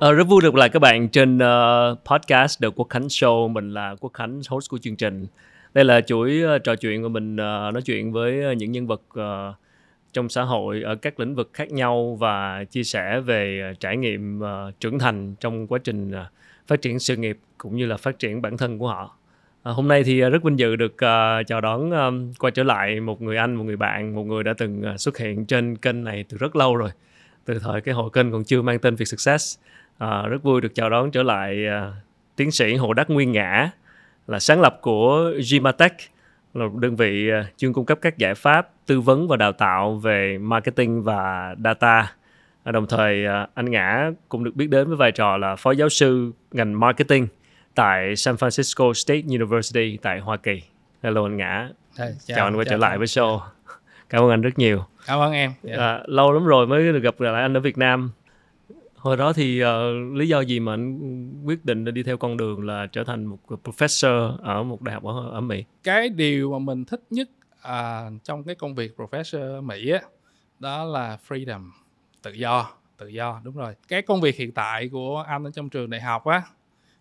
À, rất vui được lại các bạn trên uh, podcast The Quốc Khánh Show. Mình là Quốc Khánh, host của chương trình. Đây là chuỗi uh, trò chuyện của mình uh, nói chuyện với những nhân vật uh, trong xã hội ở các lĩnh vực khác nhau và chia sẻ về uh, trải nghiệm uh, trưởng thành trong quá trình uh, phát triển sự nghiệp cũng như là phát triển bản thân của họ. À, hôm nay thì rất vinh dự được uh, chào đón um, quay trở lại một người anh, một người bạn, một người đã từng uh, xuất hiện trên kênh này từ rất lâu rồi. Từ thời cái hội kênh còn chưa mang tên Việt Success À, rất vui được chào đón trở lại à, tiến sĩ Hồ Đắc Nguyên Ngã là sáng lập của Gimatech là một đơn vị à, chuyên cung cấp các giải pháp tư vấn và đào tạo về marketing và data. À, đồng thời à, anh Ngã cũng được biết đến với vai trò là phó giáo sư ngành marketing tại San Francisco State University tại Hoa Kỳ. Hello anh Ngã. Hey, chào, chào anh quay trở lại với show. Cảm ơn anh rất nhiều. Cảm ơn em. Yeah. À, lâu lắm rồi mới được gặp lại anh ở Việt Nam hồi đó thì uh, lý do gì mà anh quyết định đi theo con đường là trở thành một professor ở một đại học ở, ở Mỹ? Cái điều mà mình thích nhất à, trong cái công việc professor ở Mỹ á đó là freedom tự do tự do đúng rồi. Cái công việc hiện tại của anh ở trong trường đại học á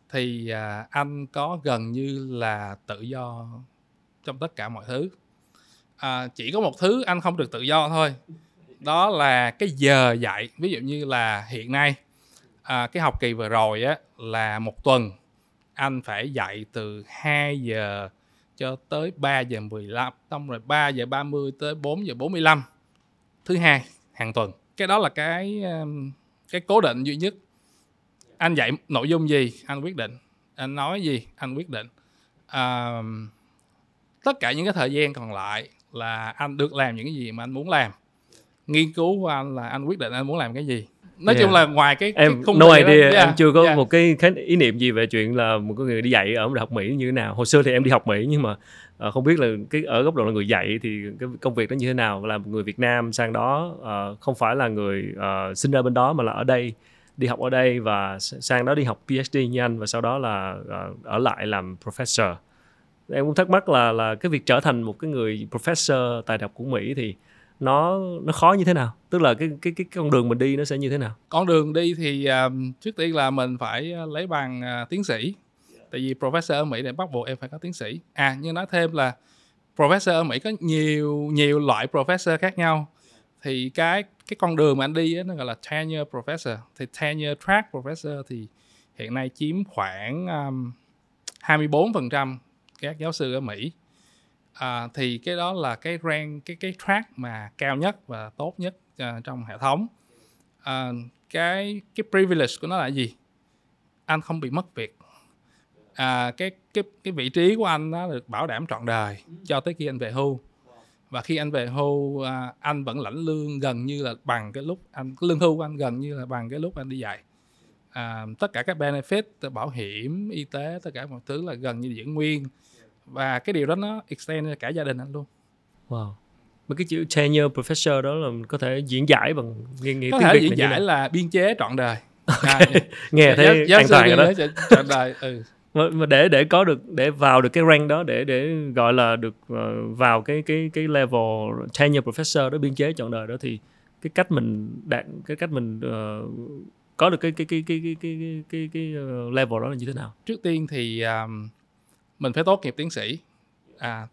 thì à, anh có gần như là tự do trong tất cả mọi thứ. À, chỉ có một thứ anh không được tự do thôi đó là cái giờ dạy. Ví dụ như là hiện nay à, cái học kỳ vừa rồi á là một tuần. Anh phải dạy từ 2 giờ cho tới 3 giờ 15 xong rồi 3 giờ 30 tới 4 giờ 45 thứ hai hàng tuần. Cái đó là cái um, cái cố định duy nhất. Anh dạy nội dung gì anh quyết định. Anh nói gì anh quyết định. À, tất cả những cái thời gian còn lại là anh được làm những cái gì mà anh muốn làm nghiên cứu của anh là anh quyết định anh muốn làm cái gì nói yeah. chung là ngoài cái em cái khung no idea yeah. em chưa có yeah. một cái, cái ý niệm gì về chuyện là một cái người đi dạy ở đại học Mỹ như thế nào hồi xưa thì em đi học Mỹ nhưng mà uh, không biết là cái ở góc độ là người dạy thì cái công việc đó như thế nào là một người Việt Nam sang đó uh, không phải là người uh, sinh ra bên đó mà là ở đây đi học ở đây và sang đó đi học PhD như anh và sau đó là uh, ở lại làm professor em cũng thắc mắc là là cái việc trở thành một cái người professor tại đại học của Mỹ thì nó nó khó như thế nào? Tức là cái cái cái con đường mình đi nó sẽ như thế nào? Con đường đi thì um, trước tiên là mình phải à, lấy bằng uh, tiến sĩ. Tại vì professor ở mỹ để bắt buộc em phải có tiến sĩ. À nhưng nói thêm là professor ở mỹ có nhiều nhiều loại professor khác nhau. Thì cái cái con đường mà anh đi ấy, nó gọi là tenure professor. Thì tenure track professor thì hiện nay chiếm khoảng um, 24% các giáo sư ở Mỹ à, thì cái đó là cái rank cái cái track mà cao nhất và tốt nhất uh, trong hệ thống. À, cái cái privilege của nó là gì? Anh không bị mất việc. À, cái cái cái vị trí của anh nó được bảo đảm trọn đời cho tới khi anh về hưu. Và khi anh về hưu à, anh vẫn lãnh lương gần như là bằng cái lúc anh cái lương hưu của anh gần như là bằng cái lúc anh đi dạy. À, tất cả các benefit bảo hiểm y tế tất cả mọi thứ là gần như giữ nguyên và cái điều đó nó extend cho cả gia đình anh luôn. Wow. Mấy cái chữ tenure professor đó là có thể diễn giải bằng nghe nghe có thể diễn giải là biên chế trọn đời. Okay. à, nghe thấy giáo, an toàn rồi đó. trọn đời ừ. Mà, mà để để có được để vào được cái rank đó để để gọi là được uh, vào cái cái cái level tenure professor đó biên chế trọn đời đó thì cái cách mình đạt cái cách mình uh, có được cái cái cái cái cái cái cái, cái uh, level đó là như thế nào? Trước tiên thì um, mình phải tốt nghiệp tiến sĩ. À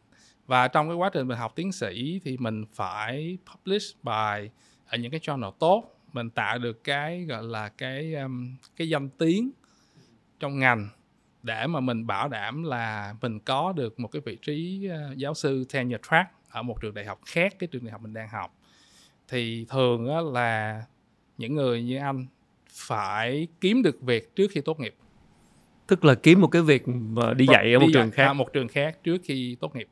và trong cái quá trình mình học tiến sĩ thì mình phải publish bài ở những cái journal tốt. Mình tạo được cái gọi là cái um, cái danh tiếng trong ngành để mà mình bảo đảm là mình có được một cái vị trí uh, giáo sư tenure track ở một trường đại học khác cái trường đại học mình đang học. Thì thường á, là những người như anh phải kiếm được việc trước khi tốt nghiệp tức là kiếm một cái việc mà đi dạy ở một trường khác. à, một trường khác trước khi tốt nghiệp.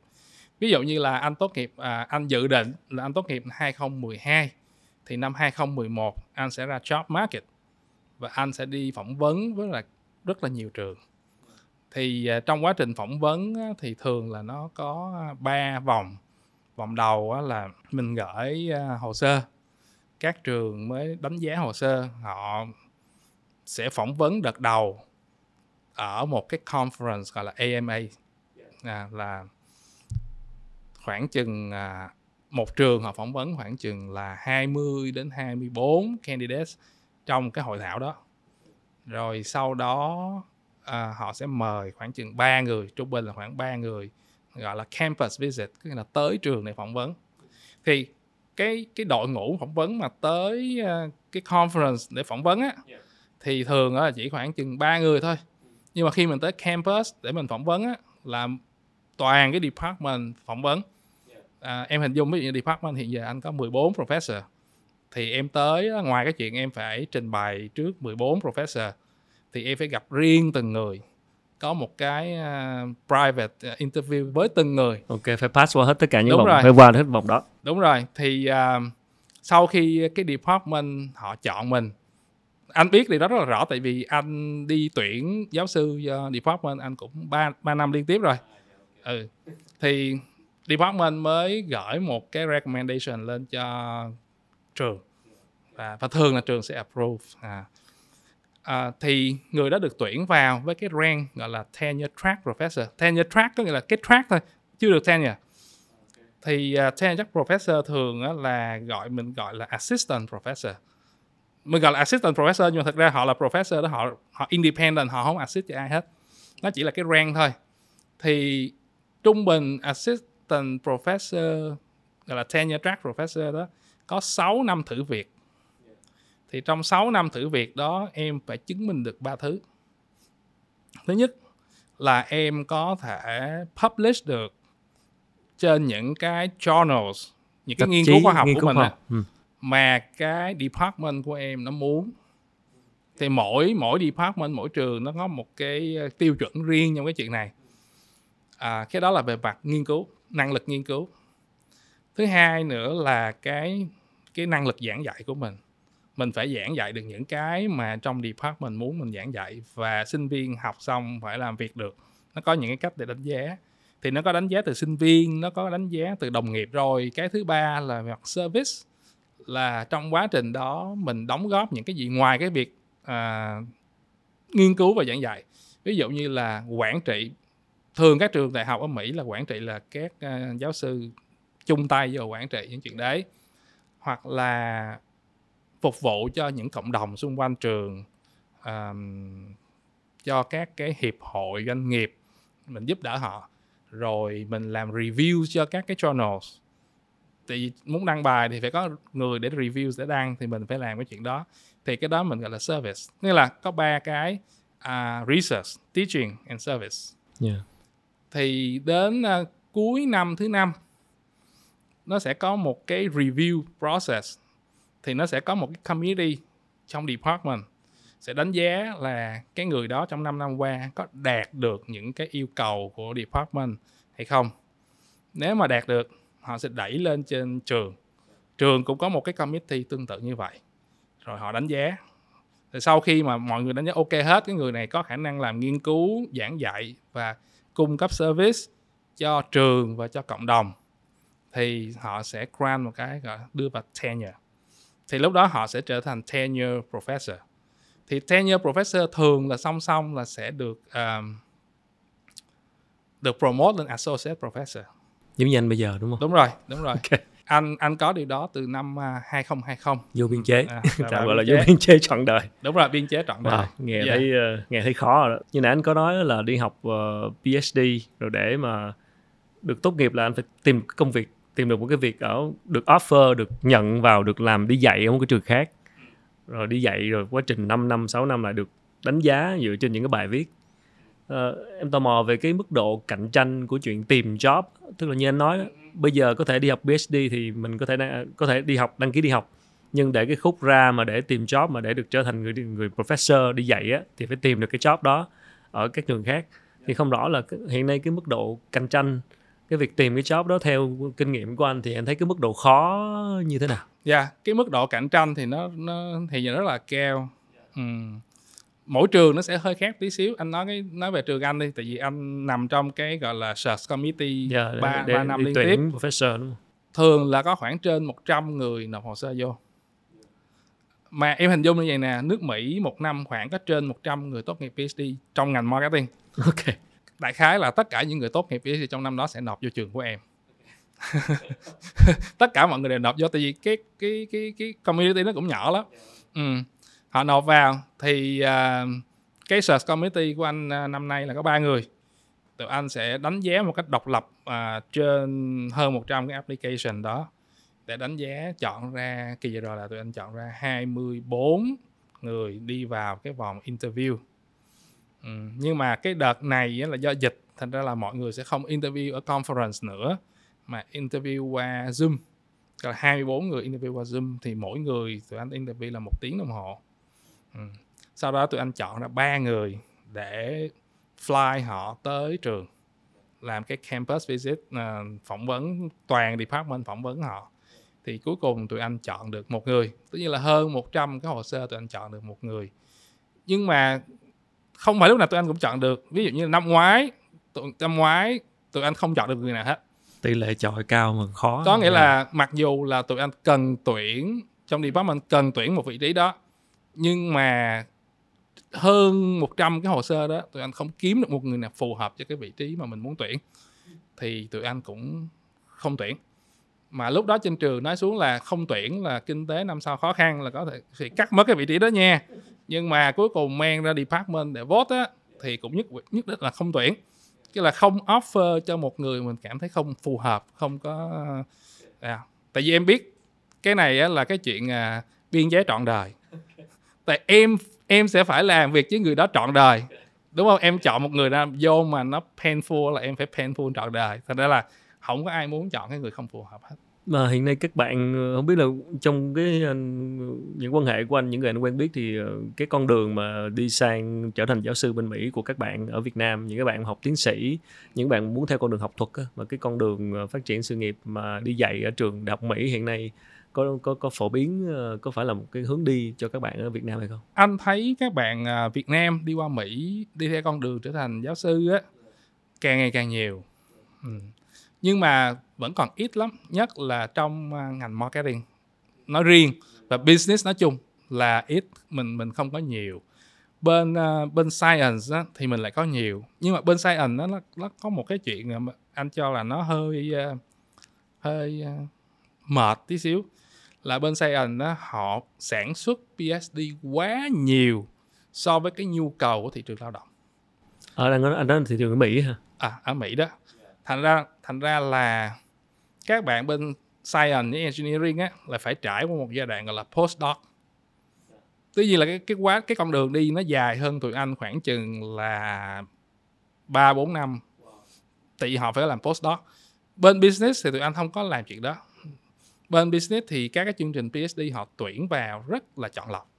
Ví dụ như là anh tốt nghiệp à, anh dự định là anh tốt nghiệp 2012 thì năm 2011 anh sẽ ra job market và anh sẽ đi phỏng vấn với là rất là nhiều trường. Thì à, trong quá trình phỏng vấn á, thì thường là nó có ba vòng. Vòng đầu á, là mình gửi à, hồ sơ. Các trường mới đánh giá hồ sơ họ sẽ phỏng vấn đợt đầu ở một cái conference gọi là AMA à, là khoảng chừng à, một trường họ phỏng vấn khoảng chừng là 20 đến 24 candidates trong cái hội thảo đó. Rồi sau đó à, họ sẽ mời khoảng chừng 3 người trung bình là khoảng 3 người gọi là campus visit tức là tới trường để phỏng vấn. Thì cái cái đội ngũ phỏng vấn mà tới uh, cái conference để phỏng vấn á thì thường là chỉ khoảng chừng 3 người thôi nhưng mà khi mình tới campus để mình phỏng vấn á là toàn cái department phỏng vấn. À, em hình dung ví dụ như department hiện giờ anh có 14 professor thì em tới ngoài cái chuyện em phải trình bày trước 14 professor thì em phải gặp riêng từng người. Có một cái uh, private uh, interview với từng người. Ok phải pass qua hết tất cả những Đúng vòng rồi. phải qua hết vòng đó. Đúng rồi. Thì uh, sau khi cái department họ chọn mình anh biết điều đó rất là rõ tại vì anh đi tuyển giáo sư department anh cũng 3, 3 năm liên tiếp rồi. Ừ thì department mới gửi một cái recommendation lên cho trường và, và thường là trường sẽ approve à. À, thì người đó được tuyển vào với cái rank gọi là tenure track professor. Tenure track có nghĩa là cái track thôi chưa được tenure. Thì uh, tenure track professor thường á, là gọi mình gọi là assistant professor mình gọi là assistant professor nhưng mà thật ra họ là professor đó họ họ independent họ không assist cho ai hết nó chỉ là cái rank thôi thì trung bình assistant professor gọi là tenure track professor đó có 6 năm thử việc thì trong 6 năm thử việc đó em phải chứng minh được ba thứ thứ nhất là em có thể publish được trên những cái journals những cái nghiên cứu khoa học của mình học. Ừ mà cái department của em nó muốn. Thì mỗi mỗi department mỗi trường nó có một cái ờ, tiêu chuẩn riêng trong cái chuyện này. À, cái đó là về mặt nghiên cứu năng lực nghiên cứu. Thứ hai nữa là cái cái năng lực giảng dạy của mình. Mình phải giảng dạy được những cái mà trong department muốn mình giảng dạy và sinh viên học xong phải làm việc được. Nó có những cái cách để đánh giá. Thì nó có đánh giá từ sinh viên nó có đánh giá từ đồng nghiệp rồi. Cái thứ ba là về mặt service là trong quá trình đó mình đóng góp những cái gì ngoài cái việc à, nghiên cứu và giảng dạy. Ví dụ như là quản trị thường các trường đại học ở Mỹ là quản trị là các à, giáo sư chung tay vào quản trị những chuyện đấy hoặc là phục vụ cho những cộng đồng xung quanh trường àm, cho các cái hiệp hội doanh nghiệp mình giúp đỡ họ. Rồi mình làm review cho các cái journals thì muốn đăng bài thì phải có người để review để đăng thì mình phải làm cái chuyện đó. Thì cái đó mình gọi là service. Nghĩa là có ba cái à, research teaching and service. Yeah. thì đến à, cuối năm thứ năm nó sẽ có một cái review process. Thì nó sẽ có một cái committee trong department sẽ đánh giá là cái người đó trong 5 năm qua có đạt được những cái yêu cầu của department hay không. Nếu mà đạt được họ sẽ đẩy lên trên trường. Trường cũng có một cái committee tương tự như vậy. Rồi họ đánh giá. Thì sau khi mà mọi người đánh giá ok hết cái người này có khả năng làm nghiên cứu giảng dạy và cung cấp service cho trường và cho cộng đồng thì họ sẽ grant một cái gọi đưa vào tenure. Thì lúc đó họ sẽ trở thành tenure professor. Thì tenure professor thường là song song là sẽ được um, được promote lên associate professor giống như anh bây giờ đúng không đúng rồi đúng rồi Ok. anh anh có điều đó từ năm à, 2020 vô biên chế À, tạm vào gọi là vô biên chế trọn đời đúng rồi biên chế trọn đời Wow, nghe Yeah. thấy ờ, nghe thấy khó rồi đó. Như nãy anh có nói là đi học ờ, PhD rồi để mà được tốt nghiệp là anh phải tìm công việc, tìm được một cái việc ở được offer, được nhận vào, được làm đi dạy ở một cái trường khác. Rồi đi dạy rồi quá trình 5 năm, 6 năm lại được đánh giá dựa trên những cái bài viết uh, em tò mò về cái mức độ cạnh tranh của chuyện tìm job, tức là như anh nói bây giờ có thể đi học PhD thì mình có thể đăng- có thể đi học đăng ký đi học nhưng để cái khúc ra mà để tìm job mà để được trở thành người người professor đi dạy á thì phải tìm được cái job đó ở các trường khác thì không rõ là hiện nay cái mức độ cạnh tranh cái việc tìm cái job đó theo kinh nghiệm của anh thì anh thấy cái mức độ khó như thế nào Dạ, cái mức độ cạnh tranh thì nó nó thì giờ rất là cao. Ừm. Mỗi trường nó sẽ hơi khác tí xíu. Anh nói cái nói về trường anh đi, tại vì anh nằm trong cái gọi là search committee Dạ, để, ba để ba năm liên tiếp. professor đúng không? Thường là có khoảng trên 100 người nộp hồ sơ vô. Mà em hình dung như vậy nè, nước Mỹ một năm khoảng có trên 100 người tốt nghiệp PhD trong ngành marketing. Ok. Đại khái là tất cả những người tốt nghiệp PhD trong năm đó sẽ nộp vô trường của em. tất cả mọi người đều nộp vô tại vì cái cái cái cái community nó cũng nhỏ lắm. Ừ họ nộp vào thì uh, cái search committee của anh uh, năm nay là có ba người. Tụi anh sẽ đánh giá một cách độc lập uh, trên hơn 100 cái application đó để đánh giá chọn ra kỳ vừa rồi là tụi anh chọn ra 24 người đi vào cái vòng interview. Ừ. nhưng mà cái đợt này là do dịch thành ra là mọi người sẽ không interview ở conference nữa mà interview qua zoom. Là 24 người interview qua zoom thì mỗi người tụi anh interview là một tiếng đồng hồ ừ. sau đó tụi anh chọn ra ba người để fly họ tới trường làm cái campus visit uh, phỏng vấn toàn department phỏng vấn họ. Thì cuối cùng tụi anh chọn được một người. Tất nhiên là hơn 100 cái hồ sơ tụi anh chọn được một người. Nhưng mà không phải lúc nào tụi anh cũng chọn được. Ví dụ như năm ngoái tụi, năm ngoái tụi anh không chọn được người nào hết. Tỷ lệ chọi cao mà khó có nghĩa là mặc dù là tụi anh cần tuyển trong department cần tuyển một vị trí đó nhưng mà hơn 100 cái hồ sơ đó tụi anh không kiếm được một người nào phù hợp cho cái vị trí mà mình muốn tuyển. Thì tụi anh cũng không tuyển. Mà lúc đó trên trường nói xuống là không tuyển là kinh tế năm sau khó khăn là có thể thì cắt mất cái vị trí đó nha. Nhưng mà cuối cùng mang ra department để vote á thì cũng nhất nhất định là không tuyển. Cái là không offer cho một người mình cảm thấy không phù hợp không có à, tại vì em biết cái này á, là cái chuyện à, biên giới trọn đời tại em em sẽ phải làm việc với người đó trọn đời. Đúng không? Em chọn một người ra vô mà nó painful là em phải painful trọn đời. Thành ra là không có ai muốn chọn cái người không phù hợp hết. Mà hiện nay các bạn ờ, không biết là trong cái ờ, những quan hệ của anh, những người anh quen biết thì ờ, cái con đường mà đi sang trở thành giáo sư bên Mỹ của các bạn ở Việt Nam, những các bạn học tiến sĩ, những bạn muốn theo con đường học thuật mà cái con đường phát triển sự nghiệp mà đi dạy ở trường đại học Mỹ hiện nay có có có phổ biến ờ, có phải là một cái hướng đi cho các bạn ở Việt Nam hay không? Anh thấy các bạn à, Việt Nam đi qua Mỹ đi theo con đường trở thành giáo sư á càng ngày càng nhiều. Ừ. Nhưng mà vẫn còn ít lắm nhất là trong à, ngành marketing. Nói riêng và business nói chung là ít mình mình không có nhiều. Bên uh, bên science á, thì mình lại có nhiều. Nhưng mà bên science nó, nó nó có một cái chuyện mà anh cho là nó hơi uh, hơi uh, mệt tí xíu là bên science á, họ sản xuất PhD quá nhiều so với cái nhu cầu của thị trường lao động. Ở đang nói anh đó là thị trường ở Mỹ hả? À ở Mỹ đó. Thành ra thành ra là các bạn bên science với engineering á là phải trải qua một giai đoạn gọi là postdoc. Tuy nhiên là cái cái quá cái con đường đi nó dài hơn tụi anh khoảng chừng là ba bốn năm. Tại vì họ phải làm postdoc. Bên business thì tụi anh không có làm chuyện đó bên business thì các cái chương trình PhD họ tuyển vào rất là chọn lọc.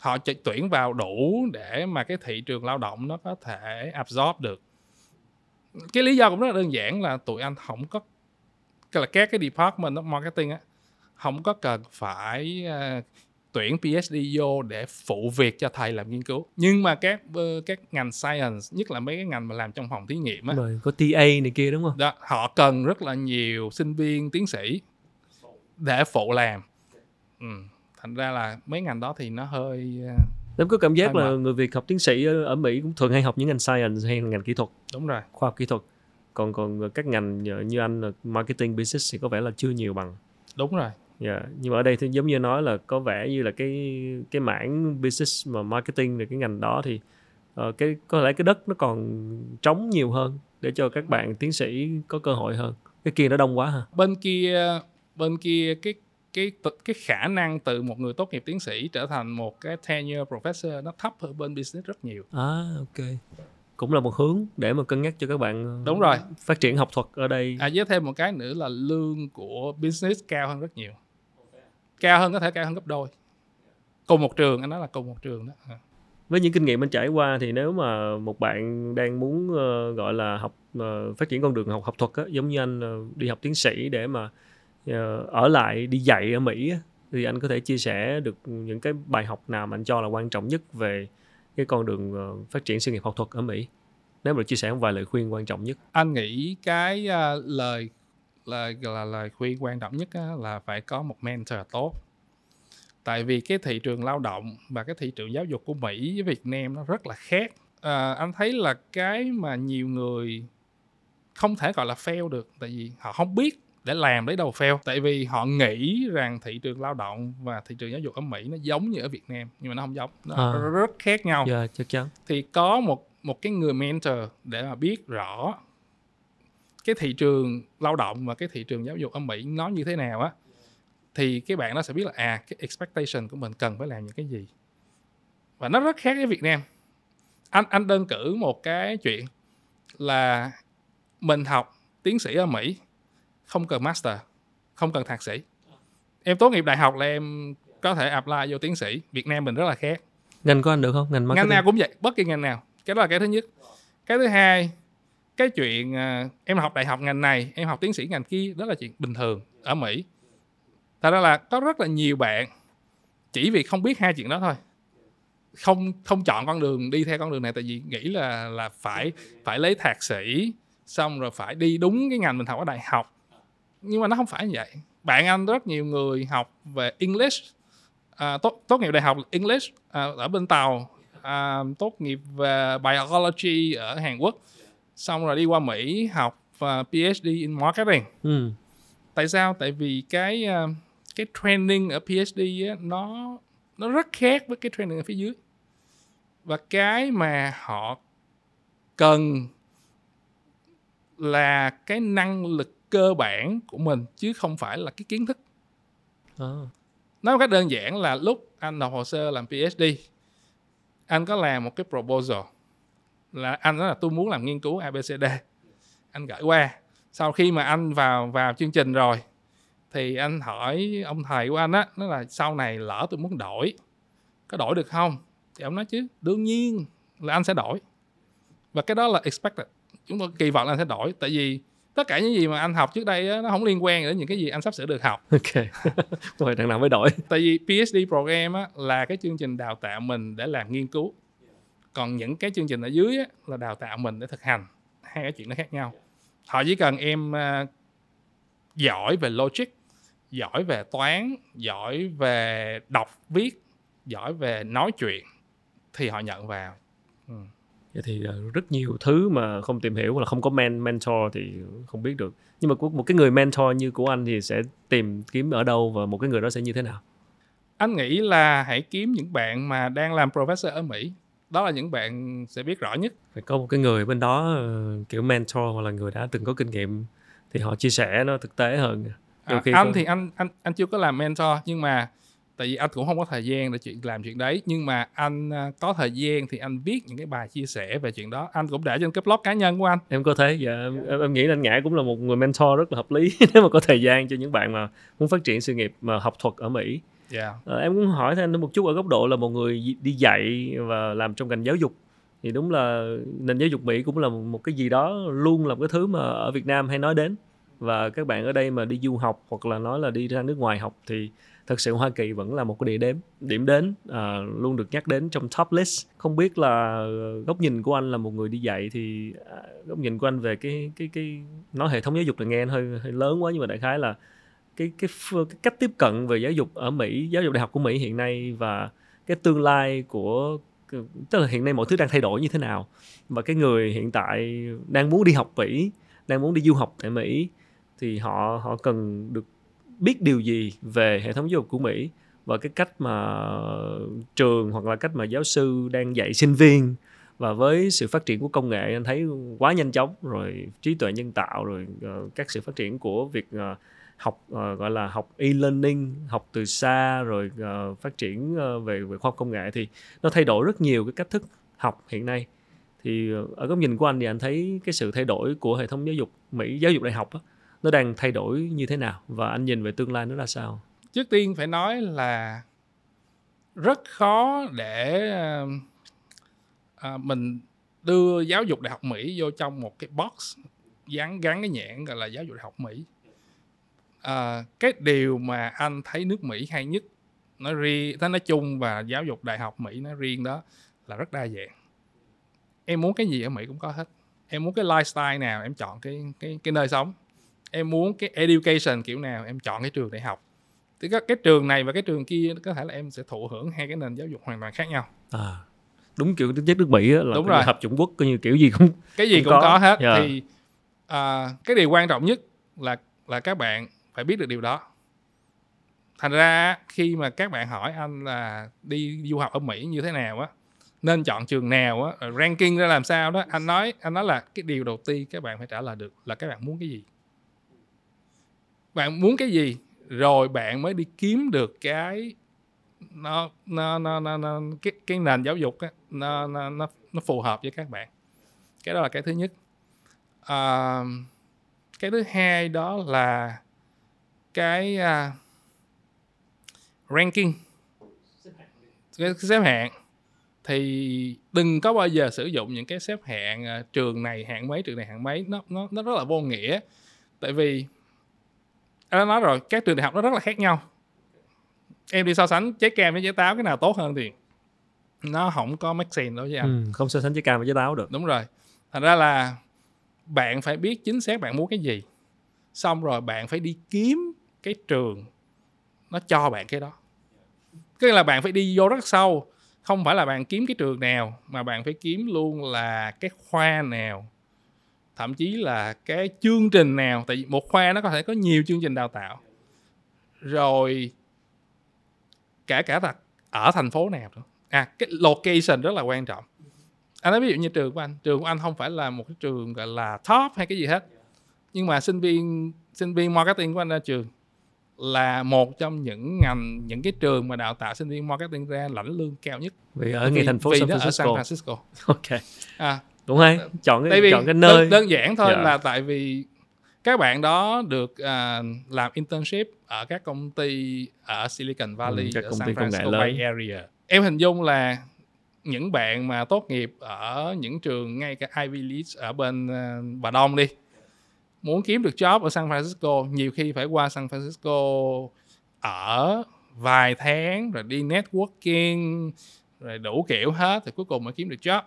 Họ chỉ tuyển vào đủ để mà cái thị trường lao động nó có thể absorb được. Cái lý do cũng rất là đơn giản là tụi anh không có là các cái department of marketing á không có cần phải uh, tuyển PhD vô để phụ việc cho thầy làm nghiên cứu. Nhưng mà các uh, các ngành science nhất là mấy cái ngành mà làm trong phòng thí nghiệm á rồi có TA này kia đúng không? đó họ cần rất là nhiều sinh viên tiến sĩ để phụ làm. Ừ. thành ra là mấy ngành đó thì nó hơi uh, em có cảm giác là người Việt học tiến sĩ ở, Mỹ cũng thường hay học những ngành science hay ngành kỹ thuật. Đúng rồi. Khoa học kỹ thuật. Còn còn các ngành như anh là marketing business thì có vẻ là chưa nhiều bằng. Đúng rồi. Yeah. nhưng mà ở đây thì giống như nói là có vẻ như là cái cái mảng business mà marketing là cái ngành đó thì uh, cái có lẽ cái đất nó còn trống nhiều hơn để cho các bạn tiến sĩ có cơ hội hơn. Cái kia nó đông quá hả bên kia bên kia cái cái cái khả năng từ một người tốt nghiệp tiến sĩ trở thành một cái tenure professor nó thấp hơn bên business rất nhiều. À ok. Cũng là một hướng để mà cân nhắc cho các bạn ờ, Đúng rồi. phát triển học thuật ở đây. À với thêm một cái nữa là lương của business cao hơn rất nhiều. Cao hơn có thể cao hơn gấp đôi. Cùng một trường anh nói là cùng một trường đó. À. Với những kinh nghiệm anh trải qua thì nếu mà một bạn đang muốn uh, gọi là học uh, phát triển con đường học học thuật á, giống như anh uh, đi học tiến sĩ để mà Ờ, ở lại đi dạy ở Mỹ thì anh có thể chia sẻ được những cái bài học nào mà anh cho là quan trọng nhất về cái con đường ờ, phát triển sự nghiệp học thuật ở Mỹ? Nếu mà được chia sẻ một vài lời khuyên quan trọng nhất. Anh nghĩ cái uh, lời là là lời khuyên quan trọng nhất là phải có một mentor tốt. Tại vì cái thị trường lao động và cái thị trường giáo dục của Mỹ với Việt Nam nó rất là khác. À, anh thấy là cái mà nhiều người không thể gọi là fail được tại vì họ không biết để làm lấy đầu fail tại vì họ nghĩ rằng thị trường lao động và thị trường giáo dục ở Mỹ nó giống như ở Việt Nam nhưng mà nó không giống nó À. rất khác nhau Dạ, chắc chắn. thì có một một cái người mentor để mà biết rõ cái thị trường lao động và cái thị trường giáo dục ở Mỹ nó như thế nào á thì cái bạn nó sẽ biết là à cái expectation của mình cần phải làm những cái gì và nó rất khác với Việt Nam anh anh đơn cử một cái chuyện là mình học tiến sĩ ở Mỹ không cần master không cần thạc sĩ. Em tốt nghiệp đại học là em có thể apply vô tiến sĩ. Việt Nam mình rất là khác. Ngành của anh được không? Ngành marketing. ngành nào cũng vậy bất kỳ ngành nào. Cái đó là cái thứ nhất. Cái thứ hai cái chuyện à, em học đại học ngành này em học tiến sĩ ngành kia đó là chuyện bình thường ở mỹ. Thật ra là có rất là nhiều bạn chỉ vì không biết hai chuyện đó thôi. Không không chọn con đường đi theo con đường này tại vì nghĩ là là phải phải lấy thạc sĩ xong rồi phải đi đúng cái ngành mình học ở đại học nhưng mà nó không phải như vậy. Bạn anh rất nhiều người học về English. À, tốt tốt nghiệp đại học English à, ở bên tàu. À, tốt nghiệp về biology ở Hàn Quốc. Xong rồi đi qua Mỹ học và PhD in marketing. Ừ. tại sao? Tại vì cái à, cái training ở PhD á, nó nó rất khác với cái training ở phía dưới. Và cái mà họ cần là cái năng lực cơ bản của mình chứ không phải là cái kiến thức. À. nói một cách đơn giản là lúc anh nộp hồ sơ làm PhD anh có làm một cái proposal là anh nói là tôi muốn làm nghiên cứu ABCD anh gửi qua. Sau khi mà anh vào vào chương trình rồi thì anh hỏi ông thầy của anh á nó là sau này lỡ tôi muốn đổi có đổi được không? Thì ông nói chứ đương nhiên là anh sẽ đổi. Và cái đó là expected. Chúng tôi kỳ vọng là anh sẽ đổi tại vì tất cả những gì mà anh học trước đây á, nó không liên quan đến những cái gì anh sắp sửa được học. Ok. Rồi đằng nào mới đổi. tại vì PhD program á, là cái chương trình đào tạo mình để làm nghiên cứu. Còn những cái chương trình ở dưới á, là đào tạo mình để thực hành. Hai cái chuyện nó khác nhau. Họ chỉ cần em à, giỏi về logic giỏi về toán giỏi về đọc viết giỏi về nói chuyện thì họ nhận vào Vậy thì ờ, rất nhiều thứ mà không tìm hiểu hoặc là không có men mentor thì không biết được. Nhưng mà của một cái người mentor như của anh thì sẽ tìm kiếm ở đâu và một cái người đó sẽ như thế nào? anh nghĩ là hãy kiếm những bạn mà đang làm professor ở Mỹ đó là những bạn sẽ biết rõ nhất Phải có một cái người bên đó ờ, kiểu mentor hoặc là người đã từng có kinh nghiệm thì họ chia sẻ nó thực tế hơn. À, anh có- thì anh anh anh chưa có làm mentor nhưng mà tại vì anh cũng không có thời gian để chuyện làm chuyện đấy. Nhưng mà anh à, có thời gian thì anh viết những cái bài chia sẻ về chuyện đó. Anh cũng để trên cái blog cá nhân của anh. Em có thế dạ em, em, nghĩ anh ngã cũng là một người mentor rất là hợp lý nếu mà có thời gian cho những bạn mà muốn phát triển sự nghiệp mà học thuật ở Mỹ. Yeah. Ờ, em cũng hỏi thêm một chút ở góc độ là một người đi dạy và làm trong ngành giáo dục. Thì đúng là nền giáo dục Mỹ cũng là một cái gì đó luôn là một cái thứ mà ở Việt Nam hay nói đến. Và các bạn ở đây mà đi du học hoặc là nói là đi ra nước ngoài học thì thật sự Hoa Kỳ vẫn là một cái địa điểm điểm đến à, luôn được nhắc đến trong top list. Không biết là góc nhìn của anh là một người đi dạy thì à, góc nhìn của anh về cái cái cái nói hệ thống giáo dục là nghe hơi hơi lớn quá nhưng mà đại khái là cái cái, cái cách tiếp cận về giáo dục ở Mỹ giáo dục đại học của Mỹ hiện nay và cái tương lai của tức là hiện nay mọi thứ đang thay đổi như thế nào. Và cái người hiện tại đang muốn đi học Mỹ đang muốn đi du học tại Mỹ thì họ họ cần được biết điều gì về hệ thống giáo dục của Mỹ và cái cách mà trường hoặc là cách mà giáo sư đang dạy sinh viên và với sự phát triển của công nghệ anh thấy quá nhanh chóng rồi trí tuệ nhân tạo rồi uh, các sự phát triển của việc uh, học uh, gọi là học e-learning học từ xa rồi uh, phát triển uh, về về khoa học công nghệ thì nó thay đổi rất nhiều cái cách thức học hiện nay. Thì uh, ở góc nhìn của anh thì anh thấy cái sự thay đổi của hệ thống giáo dục Mỹ giáo dục đại học á, nó đang thay đổi như thế nào? Và anh nhìn về tương lai nó ra sao? Trước tiên phải nói là rất khó để ờ, à, mình đưa giáo dục đại học Mỹ vô trong một cái box gắn gắn cái nhãn gọi là giáo dục đại học Mỹ. À, cái điều mà anh thấy nước Mỹ hay nhất nói riêng nói chung và giáo dục đại học Mỹ nói riêng đó là rất đa dạng. Em muốn cái gì ở Mỹ cũng có hết. Em muốn cái lifestyle nào em chọn cái cái cái nơi sống em muốn cái education kiểu nào em chọn cái trường đại học thì cái, cái trường này và cái trường kia có thể là em sẽ thụ hưởng hai cái nền giáo dục hoàn toàn khác nhau à đúng kiểu tính chất nước Mỹ á, là Đúng rồi. hợp chủng quốc coi như kiểu gì cũng cái gì Cũng cũng có. có, hết Dạ. thì à, cái điều quan trọng nhất là là các bạn phải biết được điều đó thành ra khi mà các bạn hỏi anh là đi du học ở mỹ như thế nào á nên chọn trường nào á ranking ra làm sao đó anh nói anh nói là cái điều đầu tiên các bạn phải trả lời được là các bạn muốn cái gì bạn muốn cái gì? Rồi bạn mới đi kiếm được cái nó nó nó nó, nó cái cái nền giáo dục á nó nó nó nó phù hợp với các bạn. Cái đó là cái thứ nhất. À, cái thứ hai đó là cái uh, ranking. Cái xếp hạng. Thì đừng có bao giờ sử dụng những cái xếp hạng uh, trường này hạng mấy trường này hạng mấy. Nó nó nó rất là vô nghĩa. Tại vì anh đã nói rồi các trường đại học nó rất là khác nhau. Em đi so sánh trái cam với trái táo cái nào tốt hơn thì nó không có make sense đối với anh ừ, không so sánh trái cam với trái táo được. Đúng rồi. Thành ra là bạn phải biết chính xác bạn muốn cái gì. Xong rồi bạn phải đi kiếm cái trường nó cho bạn cái đó. Tức là bạn phải đi vô rất sâu. Không phải là bạn kiếm cái trường nào mà bạn phải kiếm luôn là cái khoa nào thậm chí là cái chương trình nào tại vì một khoa nó có thể có nhiều chương trình đào tạo. Rồi cả cả là ở thành phố nào nữa. À cái location rất là quan trọng. Anh nói ví dụ như trường của anh. Trường của anh không phải là một cái trường gọi là top hay cái gì hết. Nhưng mà sinh viên sinh viên marketing của anh ra trường là một trong những ngành những cái trường mà đào tạo sinh viên marketing ra lãnh lương cao nhất. Vì ở ngay thành phố vì San nó ở San Francisco. Francisco. Ok. À, đúng hay chọn cái tại vì chọn cái nơi đơn, đơn giản thôi Dạ. là tại vì các bạn đó được à, làm internship ở các công ty ở Silicon Valley Ừ, các ở công San ty công nghệ Francisco. Bay Area em hình dung là những bạn mà tốt nghiệp ở những trường ngay cả Ivy League ở bên à, Bà Đông đi muốn kiếm được job ở San Francisco nhiều khi phải qua San Francisco ở vài tháng rồi đi networking rồi đủ kiểu hết thì cuối cùng mới kiếm được job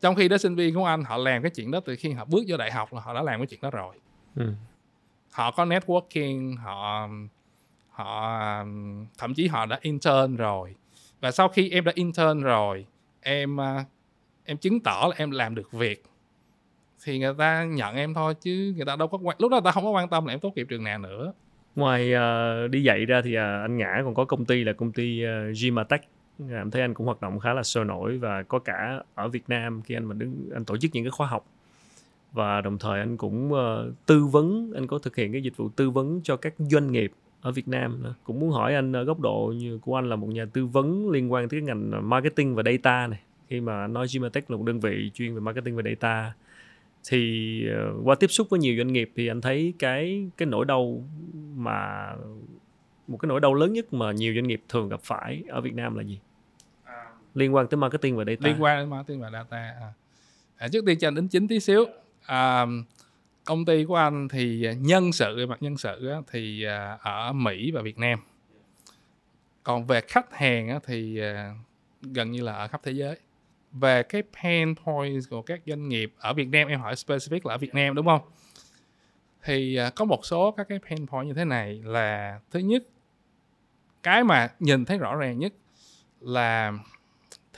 trong khi đó sinh viên của anh họ làm cái chuyện đó từ khi họ bước vô đại học là họ đã làm cái chuyện đó rồi. Ừ. họ có networking họ họ thậm chí họ đã intern rồi. Và sau khi em đã intern rồi em uh, em chứng tỏ là em làm được việc. Thì người ta nhận em thôi chứ người ta đâu có quan lúc đó người ta không có quan tâm là em tốt nghiệp trường nào nữa. Ngoài ờ, đi dạy ra thì ờ, anh ngã còn có công ty là công ty uh, Gimatech Dạ, em thấy anh cũng hoạt động khá là sôi nổi và có cả ở Việt Nam khi anh mà đứng anh tổ chức những cái khóa học. Và đồng thời anh cũng uh, tư vấn anh có thực hiện cái dịch vụ tư vấn cho các doanh nghiệp ở Việt Nam nữa. cũng muốn hỏi anh ở góc độ như của anh là một nhà tư vấn liên quan tới cái ngành ờ, marketing và data này. Khi mà nói Gimatech là một đơn vị chuyên về marketing và data thì uh, qua tiếp xúc với nhiều doanh nghiệp thì anh thấy cái cái nỗi đau mà một cái nỗi đau lớn nhất mà nhiều doanh nghiệp thường gặp phải ở Việt Nam là gì? Liên quan tới marketing và data. Liên quan đến marketing và data à. À, trước tiên cho anh đính chính tí xíu. À, công ty của anh thì nhân sự mặt nhân sự thì à, ở Mỹ và Việt Nam. Còn về khách hàng thì à, gần như là ở khắp thế giới. Về cái pain points của các doanh nghiệp ở Việt Nam em hỏi specific là ở Việt Nam đúng không? Thì à, có một số các cái pain point như thế này là thứ nhất cái mà nhìn thấy rõ ràng nhất là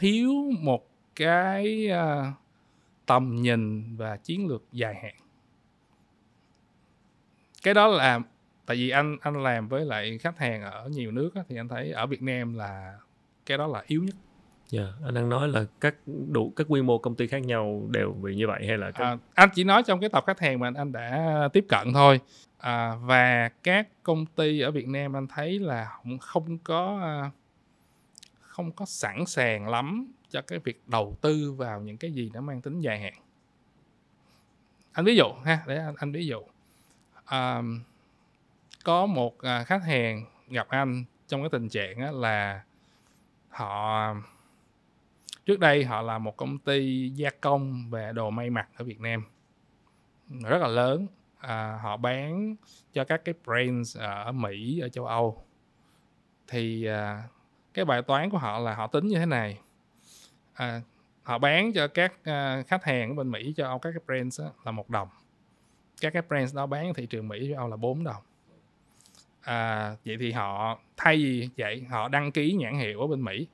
thiếu một cái à, tầm nhìn và chiến lược dài hạn. Cái đó là tại vì anh anh làm với lại khách hàng ở nhiều nước á, thì anh thấy ở Việt Nam là cái đó là yếu nhất. Dạ, anh đang nói là các đủ các quy mô công ty khác nhau đều bị như vậy hay là các... à, anh chỉ nói trong cái tập khách hàng mà anh đã tiếp cận thôi. À, và các công ty ở Việt Nam anh thấy là không không có à, không có sẵn sàng lắm cho cái việc đầu tư vào những cái gì nó mang tính dài hạn. Anh ví dụ ha để anh, anh ví dụ. À, có một à, khách hàng gặp anh trong cái tình trạng là họ trước đây họ là một công ty gia công về đồ may mặc ở Việt Nam rất là lớn. À, họ bán cho các cái brands à, ở Mỹ ở châu Âu. Thì à, cái bài toán của họ là họ tính như thế này. À, họ bán cho các uh, khách hàng ở bên Mỹ cho Âu các cái brands đó, là một đồng. Các cái brands đó bán thị trường Mỹ cho Âu là 4 đồng. À, vậy thì họ thay vì vậy họ đăng ký nhãn hiệu ở bên Mỹ.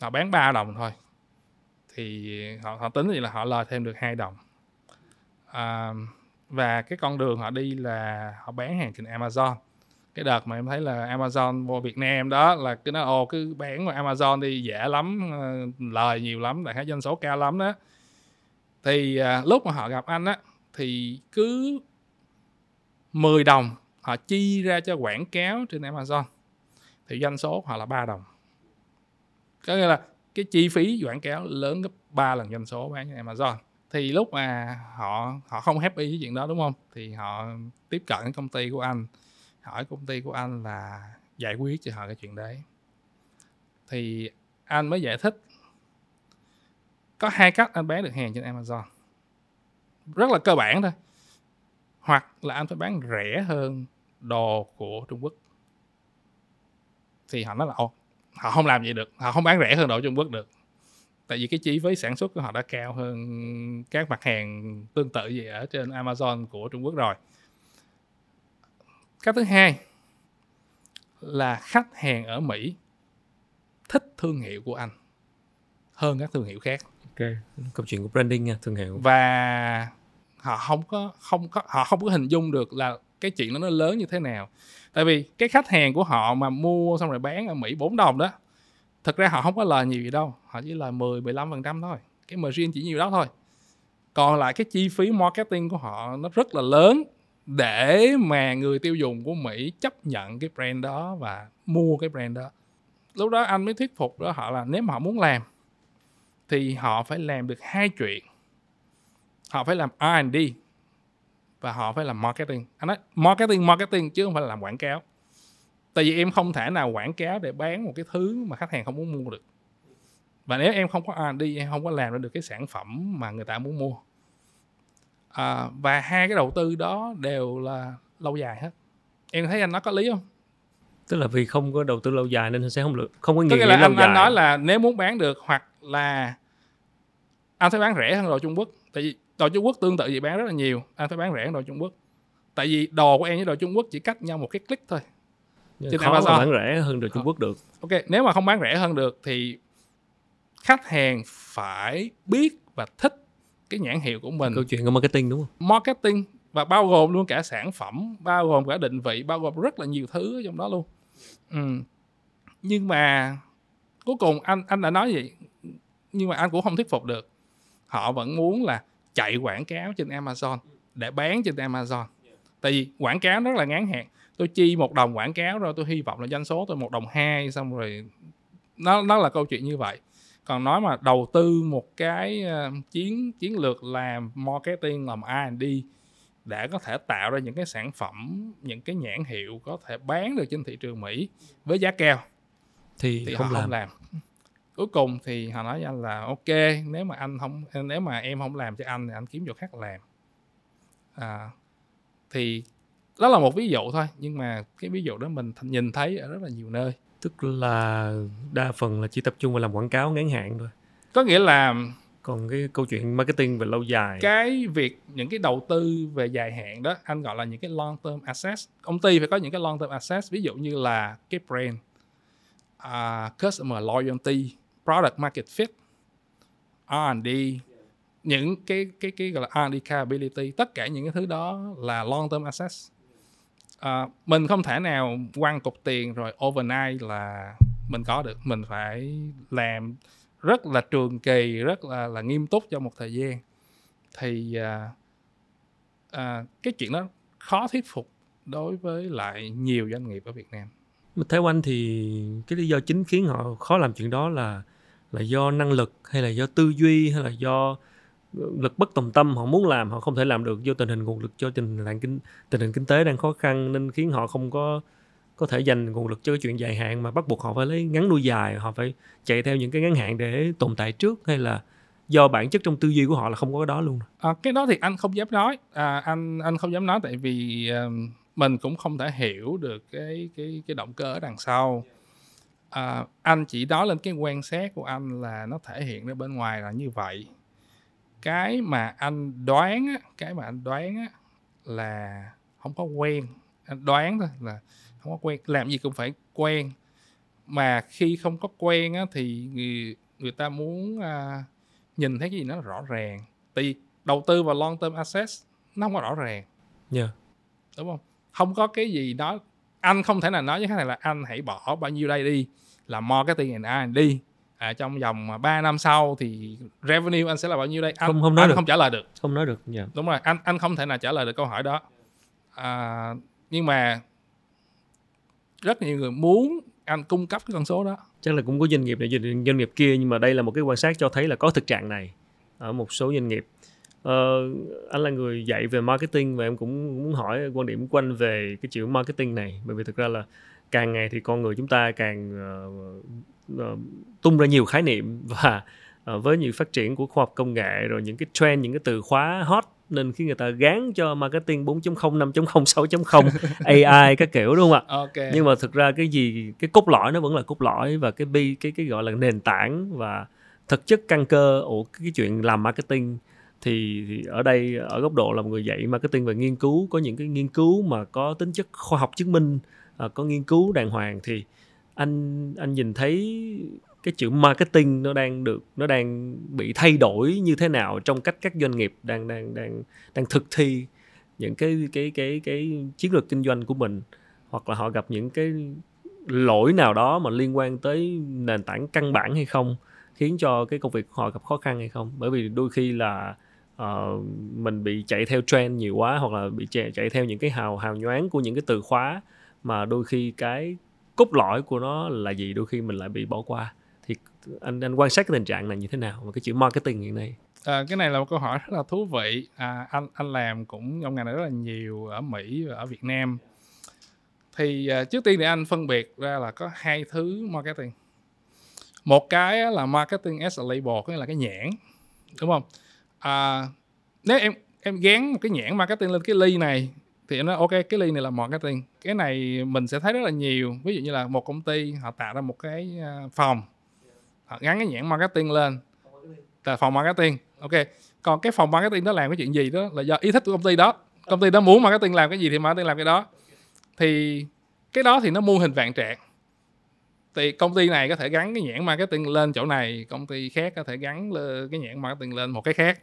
Họ bán 3 đồng thôi. Thì họ họ tính thì là họ lời thêm được hai đồng. À, và cái con đường họ đi là họ bán hàng trên Amazon cái đợt mà em thấy là Amazon vô Việt Nam đó là cứ nó ồ cứ bán mà Amazon đi dễ lắm ờ, lời nhiều lắm đại khái doanh số cao lắm đó. Thì à, lúc mà họ gặp anh á thì cứ 10 đồng họ chi ra cho quảng cáo trên Amazon thì doanh số của họ là 3 đồng. Có nghĩa là cái chi phí quảng cáo lớn gấp 3 lần doanh số bán trên Amazon. Thì lúc mà họ họ không happy với chuyện đó đúng không? Thì họ tiếp cận công ty của anh hỏi công ty của anh là giải quyết cho họ cái chuyện đấy. Thì anh mới giải thích có hai cách anh bán được hàng trên Amazon. Rất là cơ bản thôi hoặc là anh phải bán rẻ hơn đồ của Trung Quốc. Thì họ nói là Ồ, họ không làm vậy được họ không bán rẻ hơn đồ Trung Quốc được. Tại vì cái chi phí sản xuất của họ đã cao hơn các mặt hàng tương tự gì ở trên Amazon của Trung Quốc rồi cái thứ hai là khách hàng ở Mỹ thích thương hiệu của anh hơn các thương hiệu khác. Ok câu chuyện của branding nha thương hiệu. Và họ không có không có họ không có hình dung được là cái chuyện đó nó lớn như thế nào. Tại vì cái khách hàng của họ mà mua xong rồi bán ở Mỹ 4 đồng đó thực ra họ không có lời nhiều gì đâu họ chỉ lời 10 15 phần trăm thôi. Cái margin chỉ nhiều đó thôi. Còn lại cái chi phí marketing của họ nó rất là lớn để mà người tiêu dùng của Mỹ chấp nhận cái brand đó và mua cái brand đó. Lúc đó anh mới thuyết phục đó họ là nếu mà họ muốn làm, thì họ phải làm được hai chuyện. Họ phải làm R&D và họ phải làm marketing. Anh nói marketing marketing chứ không phải là làm quảng cáo. Tại vì em không thể nào quảng cáo để bán một cái thứ mà khách hàng không muốn mua được. Và nếu em không có R&D em không có làm ra được cái sản phẩm mà người ta muốn mua à, và hai cái đầu tư đó đều là lâu dài hết. Em thấy anh nói có lý không? Tức là vì không có đầu tư lâu dài nên sẽ không được không có có nghĩa là anh, dài. anh nói là nếu muốn bán được hoặc là anh phải bán rẻ hơn đồ Trung Quốc. Tại vì đồ Trung Quốc tương tự gì bán rất là nhiều anh phải bán rẻ hơn đồ Trung Quốc. Tại vì đồ của em với đồ Trung Quốc chỉ cách nhau một cái click thôi. Trên khó mà bán rẻ hơn đồ Trung Ờ. Quốc được. Ok nếu mà không bán rẻ hơn được thì khách hàng phải biết và thích cái nhãn hiệu của mình. Câu chuyện của marketing đúng không? Marketing và bao gồm luôn cả sản phẩm bao gồm cả định vị bao gồm rất là nhiều thứ ở trong đó luôn. Ừ. nhưng mà cuối cùng anh anh đã nói vậy nhưng mà anh cũng không thuyết phục được. Họ vẫn muốn là chạy quảng cáo trên Amazon để bán trên Amazon. Tại vì quảng cáo rất là ngắn hạn. Tôi chi một đồng quảng cáo rồi tôi hy vọng là doanh số tôi một đồng hai xong rồi nó nó là câu chuyện như vậy còn nói mà đầu tư một cái ờ, chiến chiến lược làm marketing làm R&D để có thể tạo ra những cái sản phẩm những cái nhãn hiệu có thể bán được trên thị trường Mỹ với giá cao thì, thì không họ làm không làm. cuối cùng thì họ nói với anh là ok nếu mà anh không nếu mà em không làm cho anh thì anh kiếm chỗ khác làm. À, thì đó là một ví dụ thôi nhưng mà cái ví dụ đó mình nhìn thấy ở rất là nhiều nơi tức là đa phần là chỉ tập trung vào làm quảng cáo ngắn hạn thôi. Có nghĩa là còn cái câu chuyện marketing về lâu dài. Cái việc những cái đầu tư về dài hạn đó anh gọi là những cái long term assets. Công ty phải có những cái long term assets ví dụ như là cái brand uh, customer loyalty product market fit R&D những cái cái cái gọi là R&D capability. Tất cả những cái thứ đó là long term assets À, mình không thể nào quăng cục tiền rồi overnight là mình có được. Mình phải làm rất là trường kỳ rất là là nghiêm túc trong một thời gian. Thì à, à, cái chuyện đó khó thuyết phục đối với lại nhiều doanh nghiệp ở Việt Nam. Theo anh thì cái lý do chính khiến họ khó làm chuyện đó là là do năng lực hay là do tư duy hay là do lực bất tòng tâm họ muốn làm họ không thể làm được do tình hình nguồn lực cho tình hình kinh tình hình kinh tế đang khó khăn nên khiến họ không có có thể dành nguồn lực cho cái chuyện dài hạn mà bắt buộc họ phải lấy ngắn nuôi dài họ phải chạy theo những cái ngắn hạn để tồn tại trước hay là do bản chất trong tư duy của họ là không có cái đó luôn? À, cái đó thì anh không dám nói. À, anh anh không dám nói tại vì uh, mình cũng không thể hiểu được cái cái cái động cơ ở đằng sau. À, anh chỉ nói lên cái quan sát của anh là nó thể hiện ra bên ngoài là như vậy cái mà anh đoán á, cái mà anh đoán á, là không có quen. Anh đoán thôi là không có quen làm gì cũng phải quen. Mà khi không có quen á, thì người người ta muốn à, nhìn thấy cái gì nó rõ ràng. Vì đầu tư vào long term assets nó không có rõ ràng. Yeah. đúng không? Không có cái gì đó anh không thể nào nói với khách này là anh hãy bỏ bao nhiêu đây đi làm marketing and R&D à, trong vòng 3 năm sau thì revenue anh sẽ là bao nhiêu đây? Anh Không- không nói anh được. không trả lời được. Không nói được yeah. đúng rồi anh anh không thể nào trả lời được câu hỏi đó. À, nhưng mà rất nhiều người muốn anh cung cấp cái con số đó. Chắc là cũng có doanh nghiệp này doanh nghiệp kia nhưng mà đây là một cái quan sát cho thấy là có thực trạng này ở một số doanh nghiệp. Ờ, anh là người dạy về marketing và em cũng muốn hỏi quan điểm của anh về cái chữ marketing này. Bởi vì thực ra là càng ngày thì con người chúng ta càng ờ, ờ, tung ra nhiều khái niệm và ờ, với nhiều phát triển của khoa học công nghệ rồi những cái trend những cái từ khóa hot nên khi người ta gán cho marketing 4.0 5.0 6.0 AI các kiểu đúng không ạ? Ok. Nhưng mà thực ra cái gì cái cốt lõi nó vẫn là cốt lõi và cái bi cái cái gọi là nền tảng và thực chất căn cơ của cái chuyện làm marketing thì, thì ở đây ở góc độ là một người dạy marketing và nghiên cứu có những cái nghiên cứu mà có tính chất khoa học chứng minh à, có nghiên cứu đàng hoàng thì anh anh nhìn thấy cái chữ marketing nó đang được nó đang bị thay đổi như thế nào trong cách các doanh nghiệp đang đang đang đang thực thi những cái cái cái cái chiến lược kinh doanh của mình? Hoặc là họ gặp những cái lỗi nào đó mà liên quan tới nền tảng căn bản hay không? Khiến cho cái công việc của họ gặp khó khăn hay không? Bởi vì đôi khi là uh, mình bị chạy theo trend nhiều quá hoặc là bị chạy, chạy theo những cái hào hào nhoáng của những cái từ khóa mà đôi khi cái cốt lõi của nó là gì đôi khi mình lại bị bỏ qua thì anh anh quan sát cái tình trạng này như thế nào và cái chữ marketing hiện nay À, cái này là một câu hỏi rất là thú vị. À, anh anh làm cũng trong ngành này rất là nhiều ở Mỹ và ở Việt Nam. Thì à, trước tiên thì anh phân biệt ra là có hai thứ marketing. Một cái là marketing as a label, có nghĩa là cái nhãn, đúng không? À, nếu em em gán một cái nhãn marketing lên cái ly này thì em nói ok cái ly này là marketing. Cái này mình sẽ thấy rất là nhiều. Ví dụ như là một công ty họ tạo ra một cái à, phòng, họ gắn cái nhãn marketing lên. Là phòng marketing. Ok. Còn cái phòng marketing đó làm cái chuyện gì đó là do ý thích của công ty đó. Công ty đó muốn marketing làm cái gì thì marketing làm cái đó. Thì cái đó thì nó muôn hình vạn trạng. Thì công ty này có thể gắn cái nhãn marketing lên chỗ này công ty khác có thể gắn cái nhãn marketing lên một cái khác.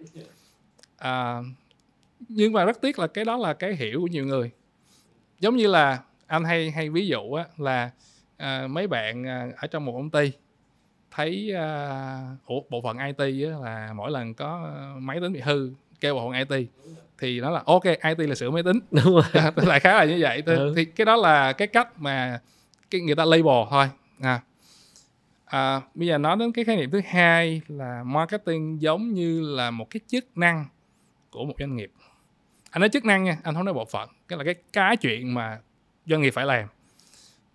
À, nhưng mà rất tiếc là cái đó là cái hiểu của nhiều người. Giống như là anh hay hay ví dụ á, là à, mấy bạn à, ở trong một công ty thấy uh, ủa, bộ phận IT á, là mỗi lần có máy tính bị hư kêu bộ phận IT thì nó là ok IT là sửa máy tính. Đúng rồi. Lại khá là như vậy. Thì, Ừ. thì cái đó là cái cách mà cái người ta label thôi. À. À, bây giờ nói đến cái khái niệm thứ hai là marketing giống như là một cái chức năng của một doanh nghiệp anh nói chức năng nha anh không nói bộ phận cái là cái cái chuyện mà doanh nghiệp phải làm.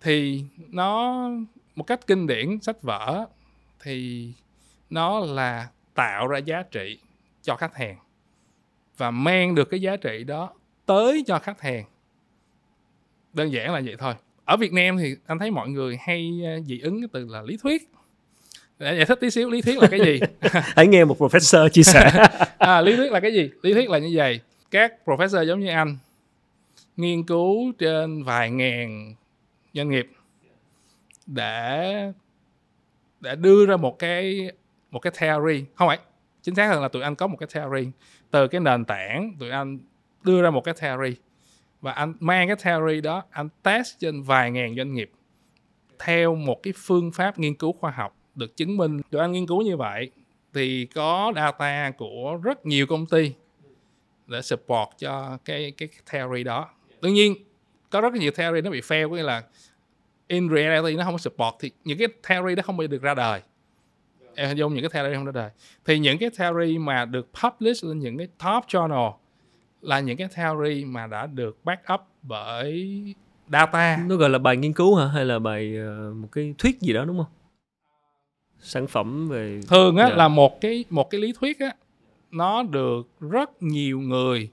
Thì nó một cách kinh điển sách vở thì nó là tạo ra giá trị cho khách hàng và mang được cái giá trị đó tới cho khách hàng. Đơn giản là vậy thôi. Ở Việt Nam thì anh thấy mọi người hay ờ, dị ứng cái từ là lý thuyết. Để giải thích tí xíu lý thuyết là cái gì? Hãy nghe một professor chia sẻ. À, lý thuyết là cái gì? Lý thuyết là như vậy các professor giống như anh, nghiên cứu trên vài ngàn doanh nghiệp để để đưa ra một cái một cái theory. Không phải, chính xác hơn là tụi anh có một cái theory. Từ cái nền tảng, tụi anh đưa ra một cái theory. Và anh mang cái theory đó, anh test trên vài ngàn doanh nghiệp theo một cái phương pháp nghiên cứu khoa học được chứng minh. Tụi anh nghiên cứu như vậy thì có data của rất nhiều công ty để support cho cái cái theory đó. Đương nhiên có rất nhiều theory nó bị fail có nghĩa là in reality nó không có support thì những cái theory đó không bao giờ được ra đời. Em hình dung những cái theory không ra đời. Thì những cái theory mà được publish lên những cái top journal là những cái theory mà đã được back up bởi data. Nó gọi là bài nghiên cứu hả? Hay là bài ờ, một cái thuyết gì đó đúng không? Sản phẩm về thường á Dạ. là một cái một cái lý thuyết á nó được rất nhiều người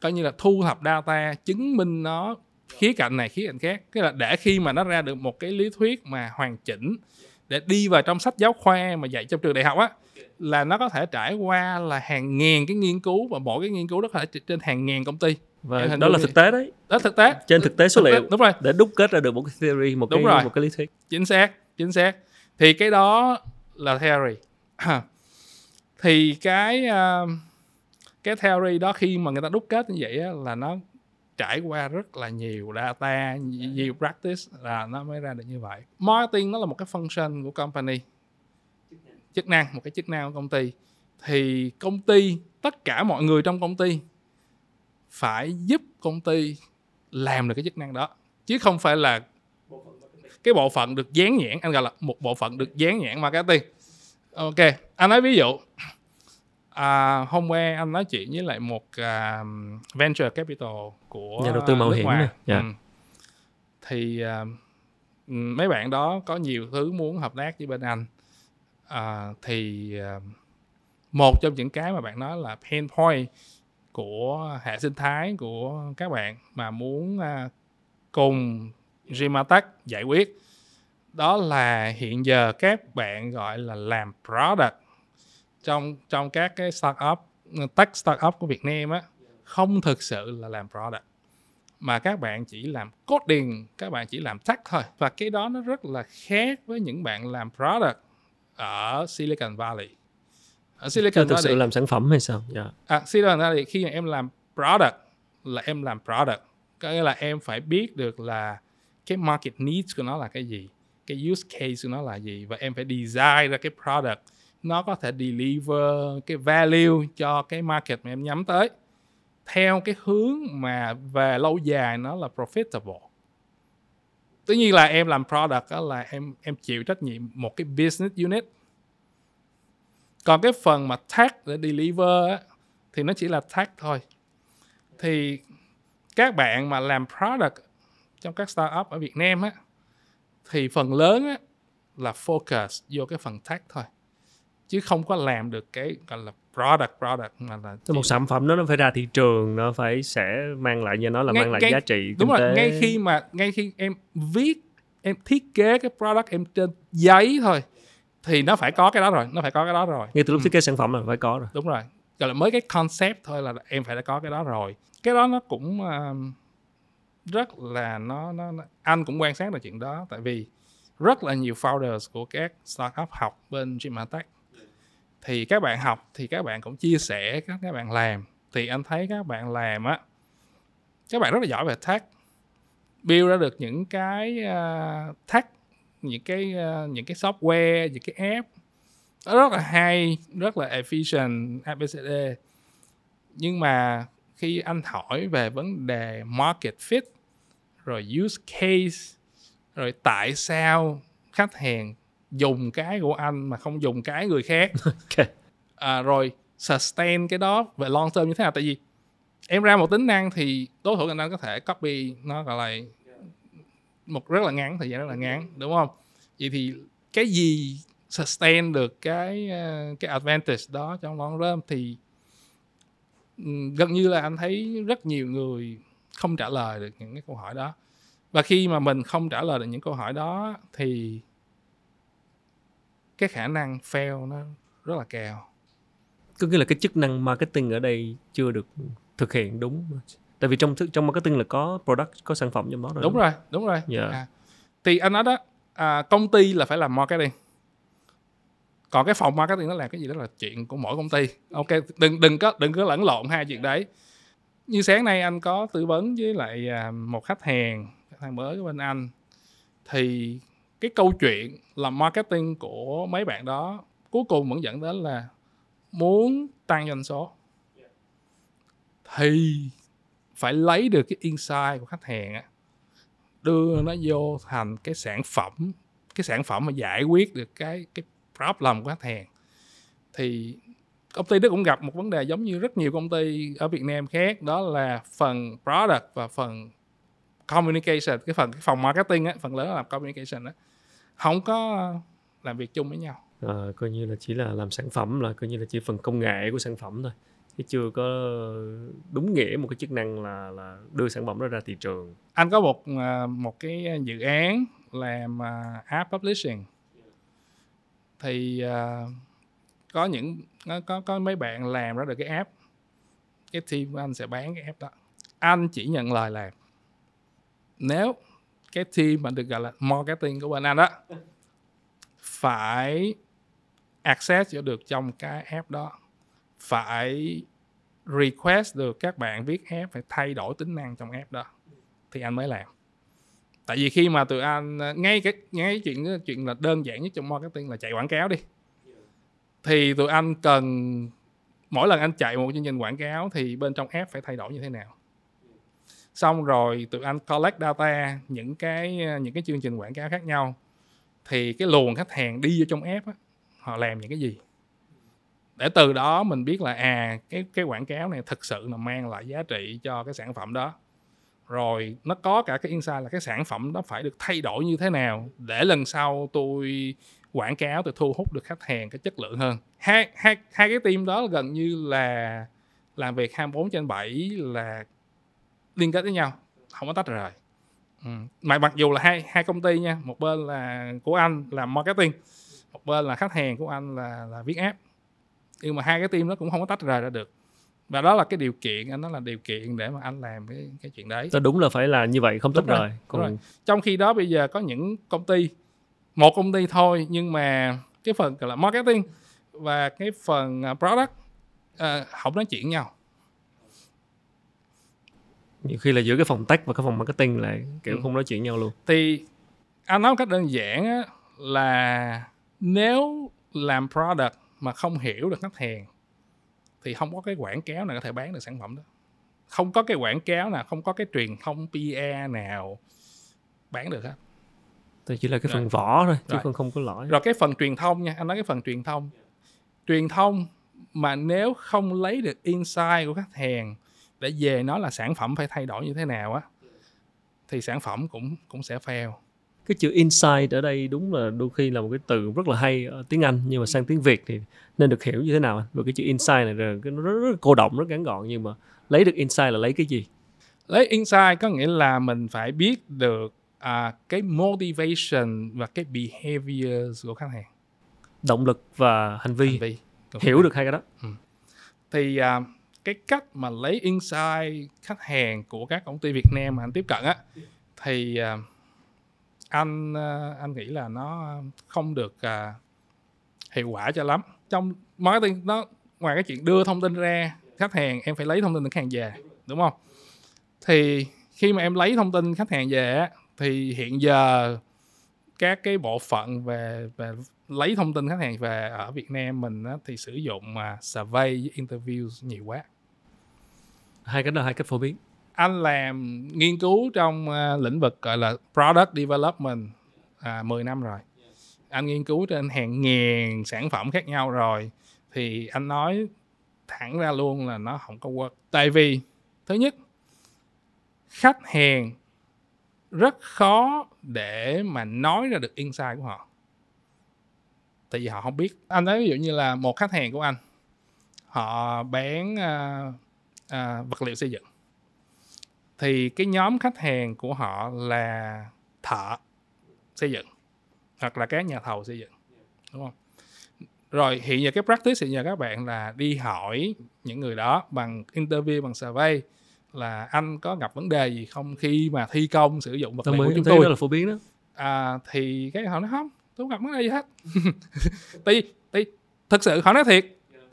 coi như là thu thập data chứng minh nó khía cạnh này khía cạnh khác. Cái là để khi mà nó ra được một cái lý thuyết mà hoàn chỉnh để đi vào trong sách giáo khoa mà dạy trong trường đại học á là nó có thể trải qua là hàng ngàn cái nghiên cứu và mỗi cái nghiên cứu đó có thể trên hàng ngàn công ty. Và đó dung là thực tế đấy. Đó thực tế. Trên thực tế số liệu đúng rồi. để đúc kết ra được một cái theory một Đúng cái rồi. một cái lý thuyết. Chính xác chính xác. Thì cái đó là theory thì cái uh, cái theory đó khi mà người ta đúc kết như vậy á, là nó trải qua rất là nhiều data nhiều practice là nó mới ra được như vậy. Marketing nó là một cái function của company. Chức năng một cái chức năng của công ty. Thì công ty tất cả mọi người trong công ty phải giúp công ty làm được cái chức năng đó. Chứ không phải là cái bộ phận được dán nhãn anh gọi là một bộ phận được dán nhãn marketing ok anh nói ví dụ à, hôm qua anh nói chuyện với lại một uh, venture capital của nhà đầu tư mạo hiểm ngoài. này. Dạ. Ừ. thì uh, mấy bạn đó có nhiều thứ muốn hợp tác với bên anh à, thì uh, một trong những cái mà bạn nói là pain point của hệ sinh thái của các bạn mà muốn uh, cùng Gematech giải quyết đó là hiện giờ các bạn gọi là làm product trong trong các cái startup tech startup của Việt Nam á không thực sự là làm product. Mà các bạn chỉ làm coding các bạn chỉ làm tech thôi. Và cái đó nó rất là khác với những bạn làm product ở Silicon Valley. Ở Silicon thực Valley sự làm sản phẩm hay sao? Dạ. À, Silicon Valley khi mà em làm product là em làm product. Có nghĩa là em phải biết được là cái market needs của nó là cái gì cái use case của nó là gì? Và em phải design ra cái product. Nó có thể deliver cái value cho cái market mà em nhắm tới. Theo cái hướng mà về lâu dài nó là profitable. Tất nhiên là em làm product đó là em em chịu trách nhiệm một cái business unit. Còn cái phần mà tag để deliver á, thì nó chỉ là tag thôi. Thì các bạn mà làm product trong các startup ở Việt Nam á thì phần lớn á là focus vô cái phần tech thôi. Chứ không có làm được cái gọi là product product mà là Tức một chỉ- sản phẩm đó nó phải ra thị trường nó phải sẽ mang lại cho nó là Ngay- mang lại ngay- giá trị đúng rồi tế. ngay khi mà ngay khi em viết em thiết kế cái product em trên giấy thôi thì nó phải có cái đó rồi nó phải có cái đó rồi. Ngay từ lúc thiết kế sản phẩm là phải có rồi. Đúng rồi gọi là mới cái concept thôi là em phải đã có cái đó rồi. Cái đó nó cũng um, rất là nó, nó nó anh cũng quan sát được chuyện đó tại vì rất là nhiều founders của các startup học bên Gematech thì các bạn học thì các bạn cũng chia sẻ các các bạn làm. Thì anh thấy các bạn làm á các bạn rất là giỏi về tech. Build ra được những cái uh, tech những cái uh, những cái software những cái app. Nó rất là hay rất là efficient ABCD nhưng mà khi anh hỏi về vấn đề market fit rồi use case. Rồi tại sao khách hàng dùng cái của anh mà không dùng cái người khác? Ok. À, rồi sustain cái đó về long term như thế nào? Tại vì em ra một tính năng thì đối thủ cạnh tranh có thể copy nó gọi là một rất là ngắn thời gian rất là ngắn đúng không? Vậy thì cái gì sustain được cái ờ, cái advantage đó trong long run thì gần như là anh thấy rất nhiều người không trả lời được những cái câu hỏi đó. Và khi mà mình không trả lời được những câu hỏi đó thì cái khả năng fail nó rất là cao có nghĩa là cái chức năng marketing ở đây chưa được thực hiện đúng. Tại vì trong trong marketing là có product có sản phẩm trong đó rồi. Đúng rồi đúng rồi. Dạ. à, thì anh nói đó à, công ty là phải làm marketing. Còn cái phòng marketing nó làm cái gì đó là chuyện của mỗi công ty. Ok đừng đừng có đừng có lẫn lộn hai chuyện đấy như sáng nay anh có tư vấn với lại à, một khách hàng khách hàng mới của bên anh. Thì cái câu chuyện làm marketing của mấy bạn đó cuối cùng vẫn dẫn đến là muốn tăng doanh số. Thì phải lấy được cái insight của khách hàng á, đưa nó vô thành cái sản phẩm, cái sản phẩm mà giải quyết được cái cái problem của khách hàng. Thì công ty đó cũng gặp một vấn đề giống như rất nhiều công ty ở Việt Nam khác đó là phần product và phần communication cái phần cái phòng marketing á phần lớn là làm communication á. Không có làm việc chung với nhau. À, coi như là chỉ là làm sản phẩm là coi như là chỉ phần công nghệ của sản phẩm thôi. Chứ chưa có đúng nghĩa một cái chức năng là là đưa sản phẩm đó ra thị trường. Anh có một à, một cái dự án làm à, app publishing. Thì à, có những có, có có mấy bạn làm ra được cái app. Cái team của anh sẽ bán cái app đó. Anh chỉ nhận lời làm. Nếu cái team mà được gọi là marketing của bên anh đó phải access cho được trong cái app đó phải request được các bạn viết app phải thay đổi tính năng trong app đó thì anh mới làm. Tại vì khi mà tụi anh ngay cái ngay cái chuyện cái chuyện là đơn giản nhất trong marketing là chạy quảng cáo đi thì tụi anh cần mỗi lần anh chạy một chương trình quảng cáo thì bên trong app phải thay đổi như thế nào? Xong rồi tụi anh collect data những cái những cái chương trình quảng cáo khác nhau. Thì cái luồng khách hàng đi vô trong app á, họ làm những cái gì? Để từ đó mình biết là à cái cái quảng cáo này thực sự là mang lại giá trị cho cái sản phẩm đó. Rồi nó có cả cái insight là cái sản phẩm đó phải được thay đổi như thế nào để lần sau tôi quảng cáo tôi thu hút được khách hàng cái chất lượng hơn. Hai hai hai cái team đó gần như là làm việc 24 trên 7 là liên kết với nhau không có tách rời. Ừ. mà mặc dù là hai hai công ty nha một bên là của anh làm marketing một bên là khách hàng của anh là là viết app. Nhưng mà hai cái team đó cũng không có tách rời ra được. Và đó là cái điều kiện anh nói là điều kiện để mà anh làm cái cái chuyện đấy. Đó đúng là phải là như vậy không tách rời. còn trong khi đó bây giờ có những công ty một công ty thôi nhưng mà cái phần gọi là marketing và cái phần à, product à, không nói chuyện nhau. Nhiều khi là giữa cái phòng tech và cái phòng marketing lại kiểu Ừ. không nói chuyện nhau luôn. Thì anh nói một cách đơn giản á, là nếu làm product mà không hiểu được khách hàng thì không có cái quảng cáo nào có thể bán được sản phẩm đó. Không có cái quảng cáo nào không có cái truyền thông PR nào bán được hết thì chỉ là cái Rồi. phần vỏ thôi chứ Rồi. còn không có lõi rồi cái phần truyền thông nha anh nói cái phần truyền thông truyền thông mà nếu không lấy được insight của khách hàng để về nói là sản phẩm phải thay đổi như thế nào á thì sản phẩm cũng cũng sẽ fail cái chữ insight ở đây đúng là đôi khi là một cái từ rất là hay ở tiếng Anh nhưng mà sang tiếng Việt thì nên được hiểu như thế nào? Và cái chữ insight này là cái nó rất, rất cô động rất ngắn gọn nhưng mà lấy được insight là lấy cái gì lấy insight có nghĩa là mình phải biết được à, cái motivation và cái behavior của khách hàng. Động lực và hành vi, hành vi. Hiểu được hai cái đó. Thì à, cái cách mà lấy insight khách hàng của các công ty Việt Nam mà anh tiếp cận á thì à, anh à, anh nghĩ là nó không được à, hiệu quả cho lắm. Trong marketing nó ngoài cái chuyện đưa thông tin ra khách hàng em phải lấy thông tin từ khách hàng về đúng không? Thì khi mà em lấy thông tin khách hàng về á thì hiện giờ các cái bộ phận về về lấy thông tin khách hàng về ở Việt Nam mình á, thì sử dụng mà survey với interview nhiều quá. Hai cái đó hai cách phổ biến. Anh làm nghiên cứu trong à, lĩnh vực gọi là product development à, 10 năm rồi. Anh nghiên cứu trên hàng ngàn sản phẩm khác nhau rồi. Thì anh nói thẳng ra luôn là nó không có work. Tại vì thứ nhất khách hàng rất khó để mà nói ra được insight của họ. Tại vì họ không biết. Anh nói ví dụ như là một khách hàng của anh họ bán uh, uh, vật liệu xây dựng. Thì cái nhóm khách hàng của họ là thợ xây dựng hoặc là các nhà thầu xây dựng. Đúng không? Rồi hiện giờ cái practice hiện giờ các bạn là đi hỏi những người đó bằng interview bằng survey là anh có gặp vấn đề gì không khi mà thi công sử dụng vật liệu của chúng tôi? đó là phổ biến đó. À, thì cái họ nói không tôi không gặp vấn đề gì hết. Tại tại thực sự họ nói thiệt.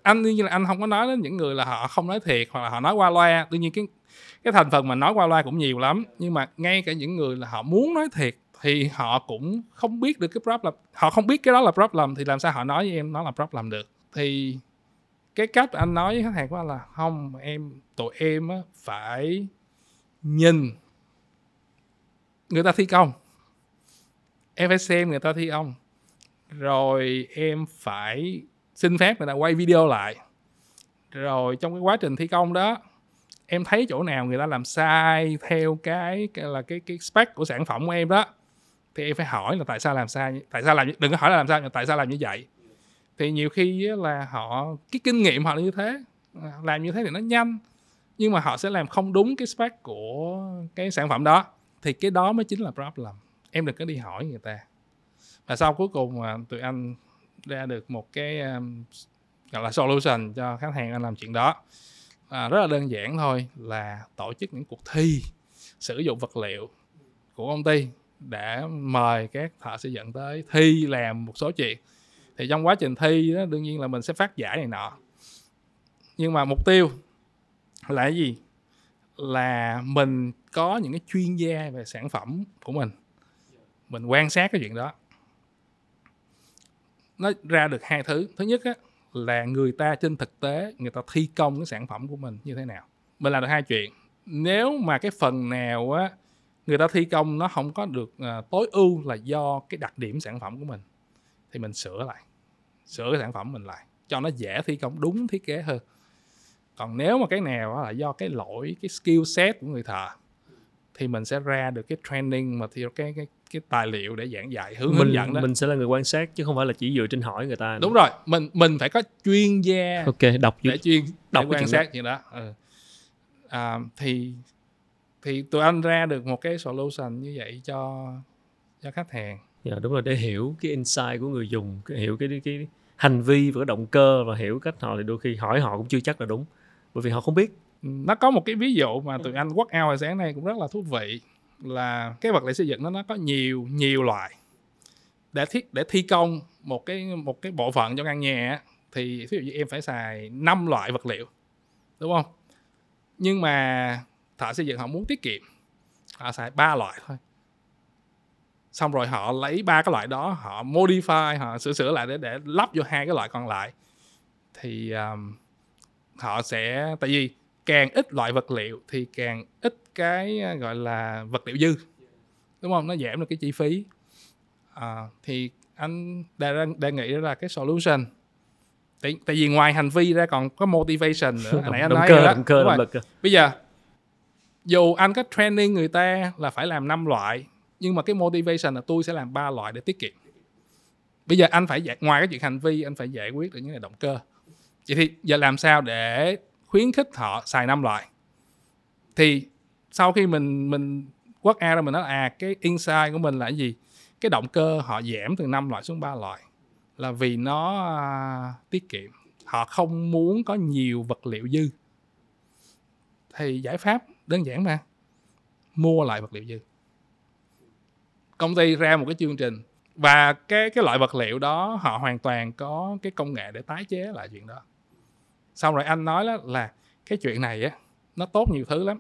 Anh nhiên là anh không có nói đến những người là họ không nói thiệt hoặc là họ nói qua loa. Tuy nhiên cái cái thành phần mà nói qua loa cũng nhiều lắm. Nhưng mà ngay cả những người là họ muốn nói thiệt thì họ cũng không biết được cái problem họ không biết cái đó là problem thì làm sao họ nói với em nó là problem được? Thì cái cách anh nói với khách hàng của anh là không em tụi em á, phải nhìn người ta thi công. Em phải xem người ta thi công. Rồi em phải xin phép người ta quay video lại. Rồi trong cái quá trình thi công đó em thấy chỗ nào người ta làm sai theo cái, cái là cái cái spec của sản phẩm của em đó thì em phải hỏi là tại sao làm sai tại sao làm đừng có hỏi là làm sao mà tại sao làm như vậy thì nhiều khi là họ cái kinh nghiệm họ là như thế à, làm như thế thì nó nhanh nhưng mà họ sẽ làm không đúng cái spec của cái sản phẩm đó. Thì cái đó mới chính là problem. Em đừng có đi hỏi người ta. Và sau cuối cùng mà tụi anh ra được một cái um, gọi là solution cho khách hàng anh làm chuyện đó. À, rất là đơn giản thôi là tổ chức những cuộc thi sử dụng vật liệu của công ty để mời các thợ xây dựng tới thi làm một số chuyện thì trong quá trình thi đó, đương nhiên là mình sẽ phát giải này nọ. Nhưng mà mục tiêu là cái gì? Là mình có những cái chuyên gia về sản phẩm của mình. Mình quan sát cái chuyện đó. Nó ra được hai thứ. Thứ nhất á, là người ta trên thực tế người ta thi công cái sản phẩm của mình như thế nào. Mình làm được hai chuyện. Nếu mà cái phần nào á người ta thi công nó không có được à, tối ưu là do cái đặc điểm sản phẩm của mình thì mình sửa lại sửa cái sản phẩm mình lại cho nó dễ thi công đúng thiết kế hơn. Còn nếu mà cái nào là do cái lỗi cái skill set của người thợ thì mình sẽ ra được cái training mà theo cái cái cái tài liệu để giảng dạy hướng mình dẫn đó. mình sẽ là người quan sát chứ không phải là chỉ dựa trên hỏi người ta. Đúng rồi mình mình phải có chuyên gia ok đọc để chuyên đọc để quan sát chuyện đó. Ừ. à, thì thì tụi anh ra được một cái solution như vậy cho cho khách hàng Dạ, đúng rồi để hiểu cái insight của người dùng hiểu cái cái hành vi và cái động cơ và hiểu cách họ thì đôi khi hỏi họ cũng chưa chắc là đúng bởi vì họ không biết. Nó có một cái ví dụ mà tụi anh work out hồi sáng nay cũng rất là thú vị là cái vật liệu xây dựng nó nó có nhiều nhiều loại. Để thiết để thi công một cái một cái bộ phận cho căn nhà á, thì ví dụ như em phải xài 5 loại vật liệu đúng không? Nhưng mà thợ xây dựng họ muốn tiết kiệm họ xài ba loại thôi xong rồi họ lấy ba cái loại đó họ modify họ sửa sửa lại để để lắp vô hai cái loại còn lại. Thì um, họ sẽ tại vì càng ít loại vật liệu thì càng ít cái uh, gọi là vật liệu dư đúng không? Nó giảm được cái chi phí. À, thì anh đang đang nghĩ là cái solution. Tại, tại vì ngoài hành vi ra còn có motivation nữa. Hồi nãy anh động nói cơ đó. động cơ động lực bây giờ dù anh có training người ta là phải làm 5 loại nhưng mà cái motivation là tôi sẽ làm ba loại để tiết kiệm. Bây giờ anh phải giải, ngoài cái chuyện hành vi anh phải giải quyết được những cái động cơ. Vậy thì giờ làm sao để khuyến khích họ xài năm loại? Thì sau khi mình mình quất out ra mình nói là, à cái insight của mình là cái gì? Cái động cơ họ giảm từ 5 loại xuống 3 loại là vì nó à, tiết kiệm. Họ không muốn có nhiều vật liệu dư. Thì giải pháp đơn giản mà mua lại vật liệu dư công ty ra một cái chương trình. Và cái cái loại vật liệu đó họ hoàn toàn có cái công nghệ để tái chế lại chuyện đó. Xong rồi anh nói là, là cái chuyện này á nó tốt nhiều thứ lắm.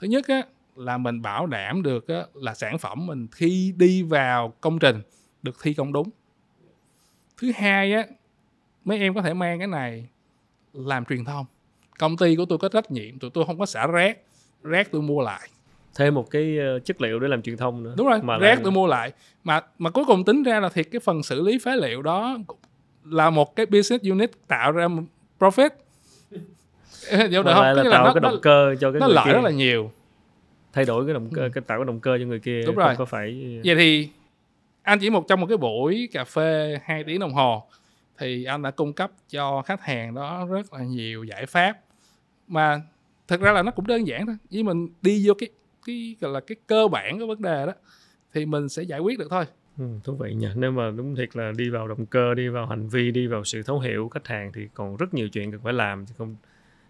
Thứ nhất á là mình bảo đảm được á, là sản phẩm mình khi đi vào công trình được thi công đúng. Thứ hai á mấy em có thể mang cái này làm truyền thông. Công ty của tôi có trách nhiệm tụi tôi không có xả rác rác tôi mua lại thêm một cái ờ, chất liệu để làm truyền thông nữa. Đúng rồi mà rác lại- tôi mua lại. Mà mà cuối cùng tính ra là thiệt cái phần xử lý phế liệu đó là một cái business unit tạo ra một profit. Hiểu được không? là là tạo nó, cái nó, động cơ cho cái nó lợi kia. rất là nhiều. Thay đổi cái động cơ cái tạo cái động cơ cho người kia Đúng không rồi. có phải vậy thì anh chỉ một trong một cái buổi cà phê 2 tiếng đồng hồ thì anh đã cung cấp cho khách hàng đó rất là nhiều giải pháp. Mà thực ra là nó cũng đơn giản thôi. Với mình đi vô cái cái gọi là cái cơ bản của vấn đề đó thì mình sẽ giải quyết được thôi. Ừ, thú vị nhỉ nếu mà đúng thiệt là đi vào động cơ đi vào hành vi đi vào sự thấu hiểu khách hàng thì còn rất nhiều chuyện cần phải làm chứ không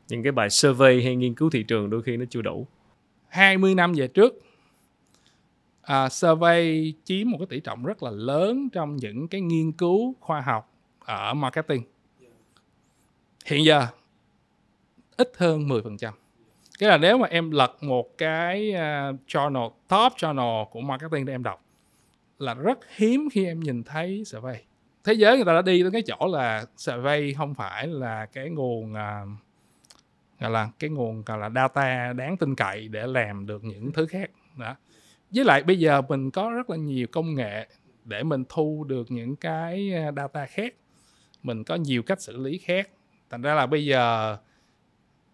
những cái bài survey hay nghiên cứu thị trường đôi khi nó chưa đủ. 20 năm về trước à, survey chiếm một cái tỷ trọng rất là lớn trong những cái nghiên cứu khoa học ở marketing. Hiện giờ ít hơn 10% cái là nếu mà em lật một cái uh, journal top journal của marketing để em đọc là rất hiếm khi em nhìn thấy survey. Thế giới người ta đã đi tới cái chỗ là survey không phải là cái nguồn à, gọi là cái nguồn gọi là data đáng tin cậy để làm được những thứ khác. Đó. Với lại bây giờ mình có rất là nhiều công nghệ để mình thu được những cái à, data khác. Mình có nhiều cách xử lý khác. Thành ra là bây giờ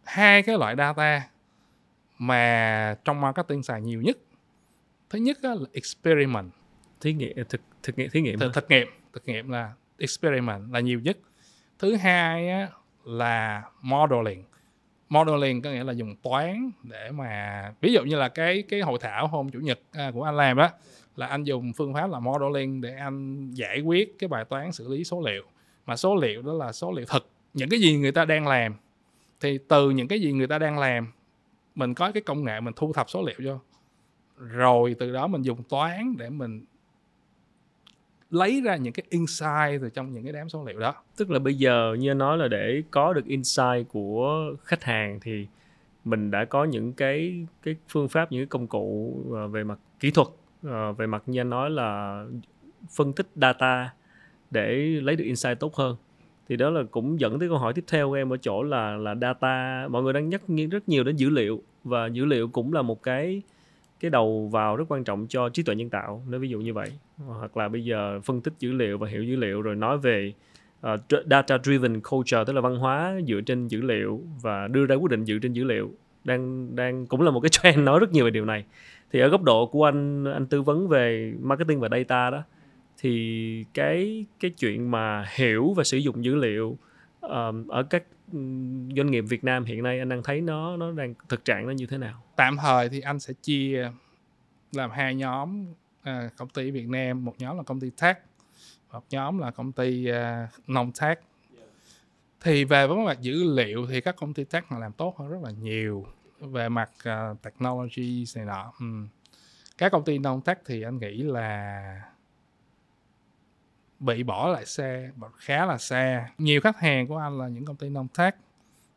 hai cái loại data mà trong marketing xài nhiều nhất? Thứ nhất là experiment. Thí nghiệm thực thực nghiệm thí nghiệm thực, thực nghiệm thực nghiệm là experiment là nhiều nhất. Thứ hai á, là modeling. Modeling có nghĩa là dùng toán để mà ví dụ như là cái cái hội thảo hôm chủ nhật à, của anh làm đó là anh dùng phương pháp là modeling để anh giải quyết cái bài toán xử lý số liệu. Mà số liệu đó là số liệu thực những cái gì người ta đang làm. Thì từ những cái gì người ta đang làm mình có cái công nghệ mình thu thập số liệu vô. Rồi từ đó mình dùng toán để mình lấy ra những cái insight từ trong những cái đám số liệu đó. Tức là bây giờ như nói là để có được insight của khách hàng thì mình đã có những cái cái phương pháp, những cái công cụ ờ, về mặt kỹ thuật ờ, về mặt như anh nói là phân tích data để lấy được insight tốt hơn thì đó là cũng dẫn tới câu hỏi tiếp theo của em ở chỗ là là data mọi người đang nhắc rất nhiều đến dữ liệu. Và dữ liệu cũng là một cái cái đầu vào rất quan trọng cho trí tuệ nhân tạo nếu ví dụ như vậy. Hoặc là bây giờ phân tích dữ liệu và hiểu dữ liệu rồi nói về uh, data driven culture tức là văn hóa dựa trên dữ liệu và đưa ra quyết định dựa trên dữ liệu đang đang cũng là một cái trend nói rất nhiều về điều này. Thì ở góc độ của anh anh tư vấn về marketing và data đó thì cái cái chuyện mà hiểu và sử dụng dữ liệu um, ở các doanh nghiệp Việt Nam hiện nay anh đang thấy nó nó đang thực trạng nó như thế nào? Tạm thời thì anh sẽ chia làm hai nhóm à, công ty Việt Nam, một nhóm là công ty tech, một nhóm là công ty à, uh, non tech. Thì về vấn mặt dữ liệu thì các công ty tech họ làm tốt hơn rất là nhiều về mặt à, uh, technology này nọ. Ừ. Các công ty non tech thì anh nghĩ là bị bỏ lại xe khá là xa. Nhiều khách hàng của anh là những công ty nông thác.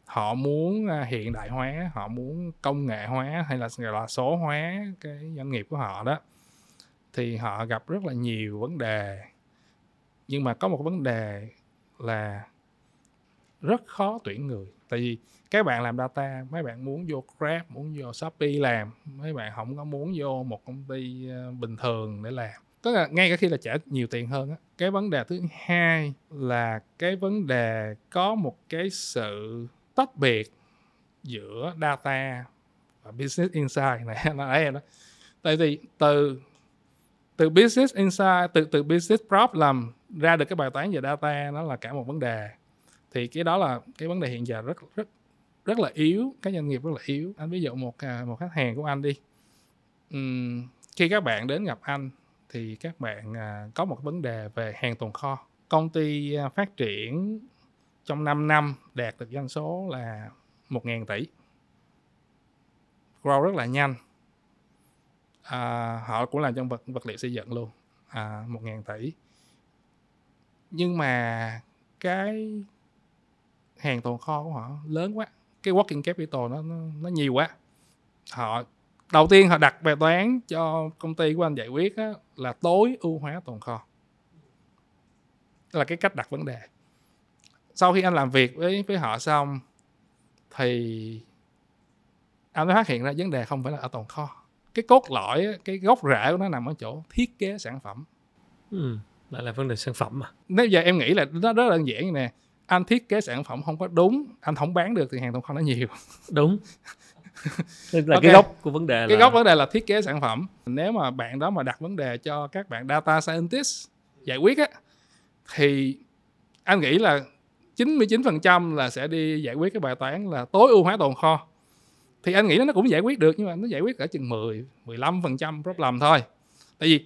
Họ muốn à, hiện đại hóa, họ muốn công nghệ hóa hay là gọi là số hóa cái doanh nghiệp của họ đó, thì họ gặp rất là nhiều vấn đề. Nhưng mà có một vấn đề là rất khó tuyển người. Tại vì các bạn làm data, mấy bạn muốn vô grab, muốn vô shopee làm, mấy bạn không có muốn vô một công ty à, bình thường để làm tức là ngay cả khi là trả nhiều tiền hơn á cái vấn đề thứ hai là cái vấn đề có một cái sự tách biệt giữa data và business insight này nó em đó. Tại vì từ từ business insight từ từ business problem ra được cái bài toán về data nó là cả một vấn đề. Thì cái đó là cái vấn đề hiện giờ rất rất rất là yếu các doanh nghiệp rất là yếu. Anh ví dụ một à, một khách hàng của anh đi. Uhm, khi các bạn đến gặp anh thì các bạn à, có một vấn đề về hàng tồn kho. Công ty à, phát triển trong 5 năm đạt được doanh số là 1.000 tỷ. Grow rất là nhanh. À, họ cũng làm trong vật vật liệu xây dựng luôn. À, 1.000 tỷ. Nhưng mà cái hàng tồn kho của họ lớn quá. Cái working capital nó nó, nó nhiều quá. Họ đầu tiên họ đặt bài toán cho công ty của anh giải quyết á, là tối ưu hóa tồn kho. Là cái cách đặt vấn đề. Sau khi anh làm việc với với họ xong thì anh mới phát hiện ra vấn đề không phải là ở tồn kho. Cái cốt lõi cái gốc rễ của nó nằm ở chỗ thiết kế sản phẩm. Ừ, lại là vấn đề sản phẩm mà nếu giờ em nghĩ là nó rất đơn giản như nè anh thiết kế sản phẩm không có đúng anh không bán được thì hàng tồn kho nó nhiều. Đúng là okay. cái gốc của vấn đề cái gốc vấn đề là thiết kế sản phẩm. Nếu mà bạn đó mà đặt vấn đề cho các bạn data scientist giải quyết á thì anh nghĩ là 99% là sẽ đi giải quyết cái bài toán là tối ưu hóa tồn kho. Thì anh nghĩ nó cũng giải quyết được nhưng mà nó giải quyết ở chừng 10 15% problem thôi. Tại vì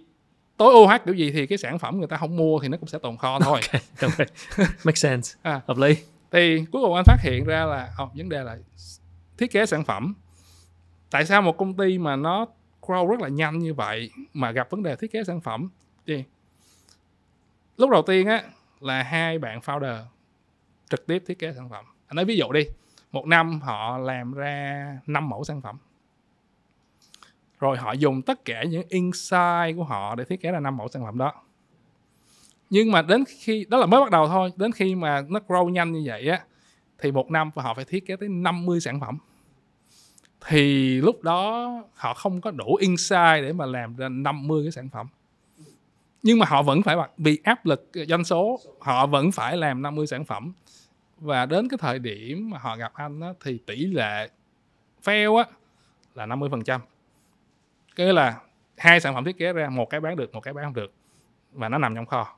tối ưu hóa kiểu gì thì cái sản phẩm người ta không mua thì nó cũng sẽ tồn kho thôi. Okay. make sense. À, hợp lý. Thì cuối cùng anh phát hiện ra là oh, vấn đề là thiết kế sản phẩm. Tại sao một công ty mà nó grow rất là nhanh như vậy mà gặp vấn đề thiết kế sản phẩm? Thì lúc đầu tiên á, là hai bạn founder trực tiếp thiết kế sản phẩm. Anh nói ví dụ đi, một năm họ làm ra 5 mẫu sản phẩm. Rồi họ dùng tất cả những insight của họ để thiết kế ra năm mẫu sản phẩm đó. Nhưng mà đến khi, đó là mới bắt đầu thôi, đến khi mà nó grow nhanh như vậy á, thì một năm họ phải thiết kế tới 50 sản phẩm thì lúc đó họ không có đủ insight để mà làm ra 50 cái sản phẩm. Nhưng mà họ vẫn phải vì áp lực doanh số họ vẫn phải làm 50 sản phẩm. Và đến cái thời điểm mà họ gặp anh á, thì tỷ lệ fail á là 50 phần trăm. Cái là hai sản phẩm thiết kế ra một cái bán được một cái bán không được. Và nó nằm trong kho.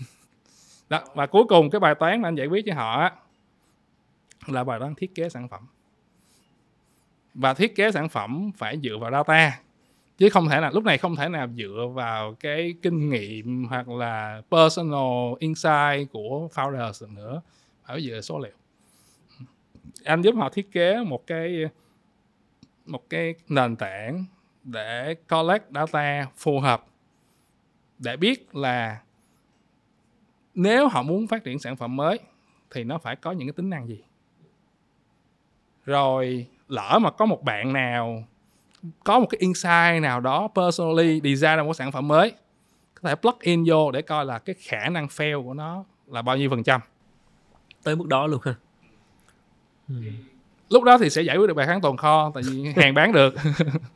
Đó và cuối cùng cái bài toán mà anh giải quyết cho họ á, là bài toán thiết kế sản phẩm và thiết kế sản phẩm phải dựa vào data. Chứ không thể nào lúc này không thể nào dựa vào cái kinh nghiệm hoặc là personal insight của founders nữa. Phải dựa số liệu. Anh giúp họ thiết kế một cái một cái nền tảng để collect data phù hợp, để biết là nếu họ muốn phát triển sản phẩm mới thì nó phải có những cái tính năng gì. Rồi lỡ mà có một bạn nào có một cái insight nào đó personally design ra một sản phẩm mới có thể plug in vô để coi là cái khả năng fail của nó là bao nhiêu phần trăm. Tới mức đó luôn ha lúc đó thì sẽ giải quyết được bài kháng tồn kho tại vì hàng bán được.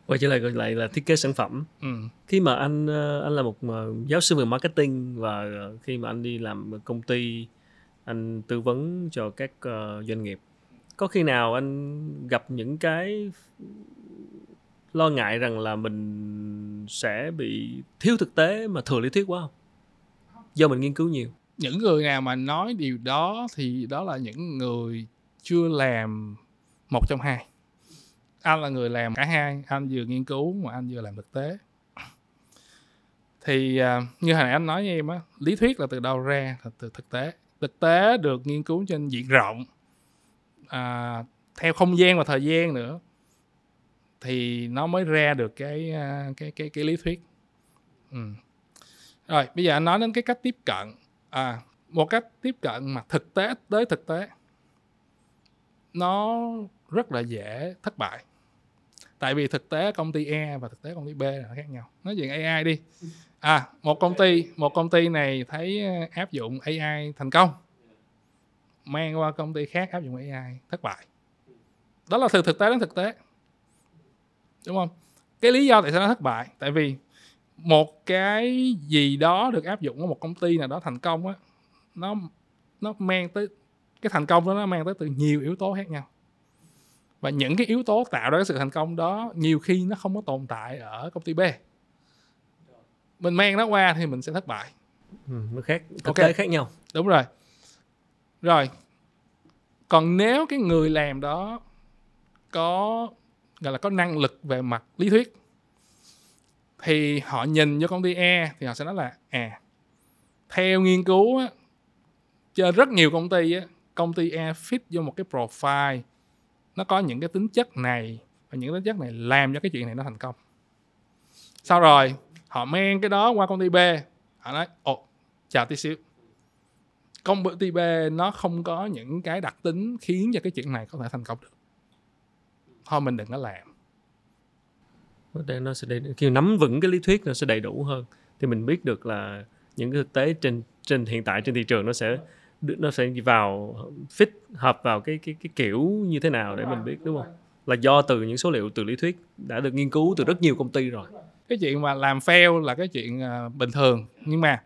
Quay trở lại lại là thiết kế sản phẩm. Ừ. khi mà anh ờ, anh là một ờ, giáo sư về marketing và ờ, khi mà anh đi làm công ty anh tư vấn cho các doanh nghiệp có khi nào anh gặp những cái lo ngại rằng là mình sẽ bị thiếu thực tế mà thừa lý thuyết quá không? Do mình nghiên cứu nhiều. Những người nào mà nói điều đó thì đó là những người chưa làm một trong hai. Anh là người làm cả hai, anh vừa nghiên cứu mà anh vừa làm thực tế. Thì à, như hồi nãy anh nói với em á, lý thuyết là từ đâu ra là từ thực tế. Thực tế được nghiên cứu trên diện rộng à, theo không gian và thời gian nữa thì nó mới ra được cái à, cái cái cái lý thuyết. Ừ. rồi bây giờ anh nói đến cái cách tiếp cận. À một cách tiếp cận mà thực tế tới thực tế nó rất là dễ thất bại. Tại vì thực tế công ty E và thực tế công ty B là khác nhau. Nói chuyện AI đi. À một công ty một công ty này thấy à, áp dụng AI thành công mang qua công ty khác áp dụng AI thất bại. Đó là từ thực tế đến thực tế. Đúng không? Cái lý do tại sao nó thất bại tại vì một cái gì đó được áp dụng ở một công ty nào đó thành công á nó nó mang tới cái thành công đó nó mang tới từ nhiều yếu tố khác nhau. Và những cái yếu tố tạo ra cái sự thành công đó nhiều khi nó không có tồn tại ở công ty B. Mình mang nó qua thì mình sẽ thất bại. Ừ, nó khác thực Ok. tế khác nhau. Đúng rồi rồi. Còn nếu cái người làm đó có gọi là có năng lực về mặt lý thuyết thì họ nhìn vô công ty E thì họ sẽ nói là à theo nghiên cứu á, trên rất nhiều công ty á, công ty E fit vô một cái profile nó có những cái tính chất này và những tính chất này làm cho cái chuyện này nó thành công. Sau rồi họ mang cái đó qua công ty B họ nói ồ chào tí xíu công ty B nó không có những cái đặc tính khiến cho cái chuyện này có thể thành công được. Thôi mình đừng có làm. Nó sẽ đầy, khi nắm vững cái lý thuyết nó sẽ đầy đủ hơn. Thì mình biết được là những cái thực tế trên trên hiện tại trên thị trường nó sẽ nó sẽ vào fit hợp vào cái cái cái kiểu như thế nào để mình biết đúng không? Là do từ những số liệu từ lý thuyết đã được nghiên cứu từ rất nhiều công ty rồi. Cái chuyện mà làm fail là cái chuyện à, bình thường. Nhưng mà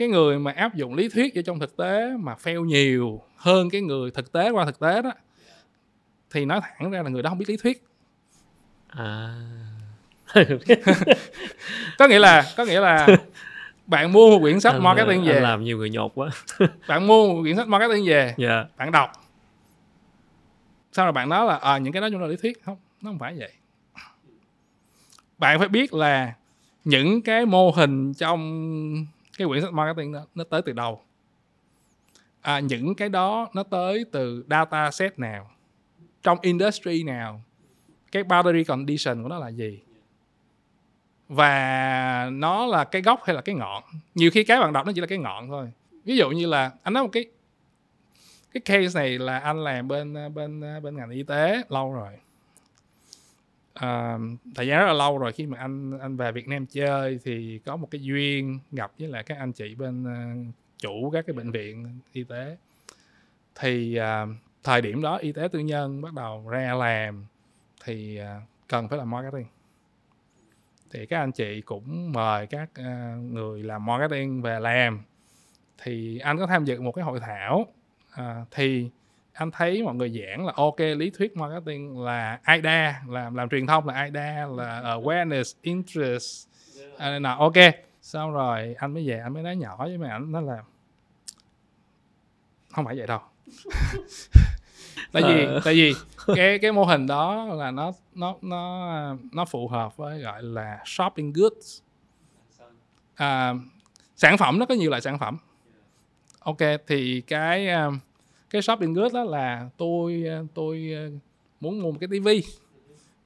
cái người mà áp dụng lý thuyết vào trong thực tế mà fail nhiều hơn cái người thực tế qua thực tế đó thì nói thẳng ra là người đó không biết lý thuyết. À. Có nghĩa là có nghĩa là bạn mua một quyển sách anh, marketing anh về. làm nhiều người nhột quá. Bạn mua một quyển sách marketing về dạ. bạn đọc. Sau rồi bạn nói là à, những cái đó chúng là lý thuyết. Không nó không phải vậy. Bạn phải biết là những cái mô hình trong cái quyển sách marketing đó nó tới từ đâu? À, những cái đó nó tới từ data set nào? Trong industry nào? Cái boundary condition của nó là gì? Và nó là cái gốc hay là cái ngọn? Nhiều khi cái bạn đọc nó chỉ là cái ngọn thôi. Ví dụ như là anh nói một cái cái case này là anh làm bên bên bên ngành y tế lâu rồi à, thời gian rất là lâu rồi khi mà anh anh về Việt Nam chơi thì có một cái duyên gặp với lại các anh chị bên uh, chủ các cái bệnh viện y tế. Thì uh, thời điểm đó y tế tư nhân bắt đầu ra làm thì uh, cần phải làm marketing. Thì các anh chị cũng mời các uh, người làm marketing về làm. Thì anh có tham dự một cái hội thảo à, thì anh thấy mọi người giảng là ok lý thuyết marketing là IDA làm làm truyền thông là IDA là awareness interest à, nào ok. Xong rồi anh mới về anh mới nói nhỏ với mẹ ảnh nói là không phải vậy đâu. Tại vì Ờ. tại vì cái cái mô hình đó là nó nó nó nó phù hợp với gọi là shopping goods. À, sản phẩm nó có nhiều loại sản phẩm. Ok thì cái um, cái shopping goods đó là tôi ờ, tôi ờ, muốn mua một cái tivi.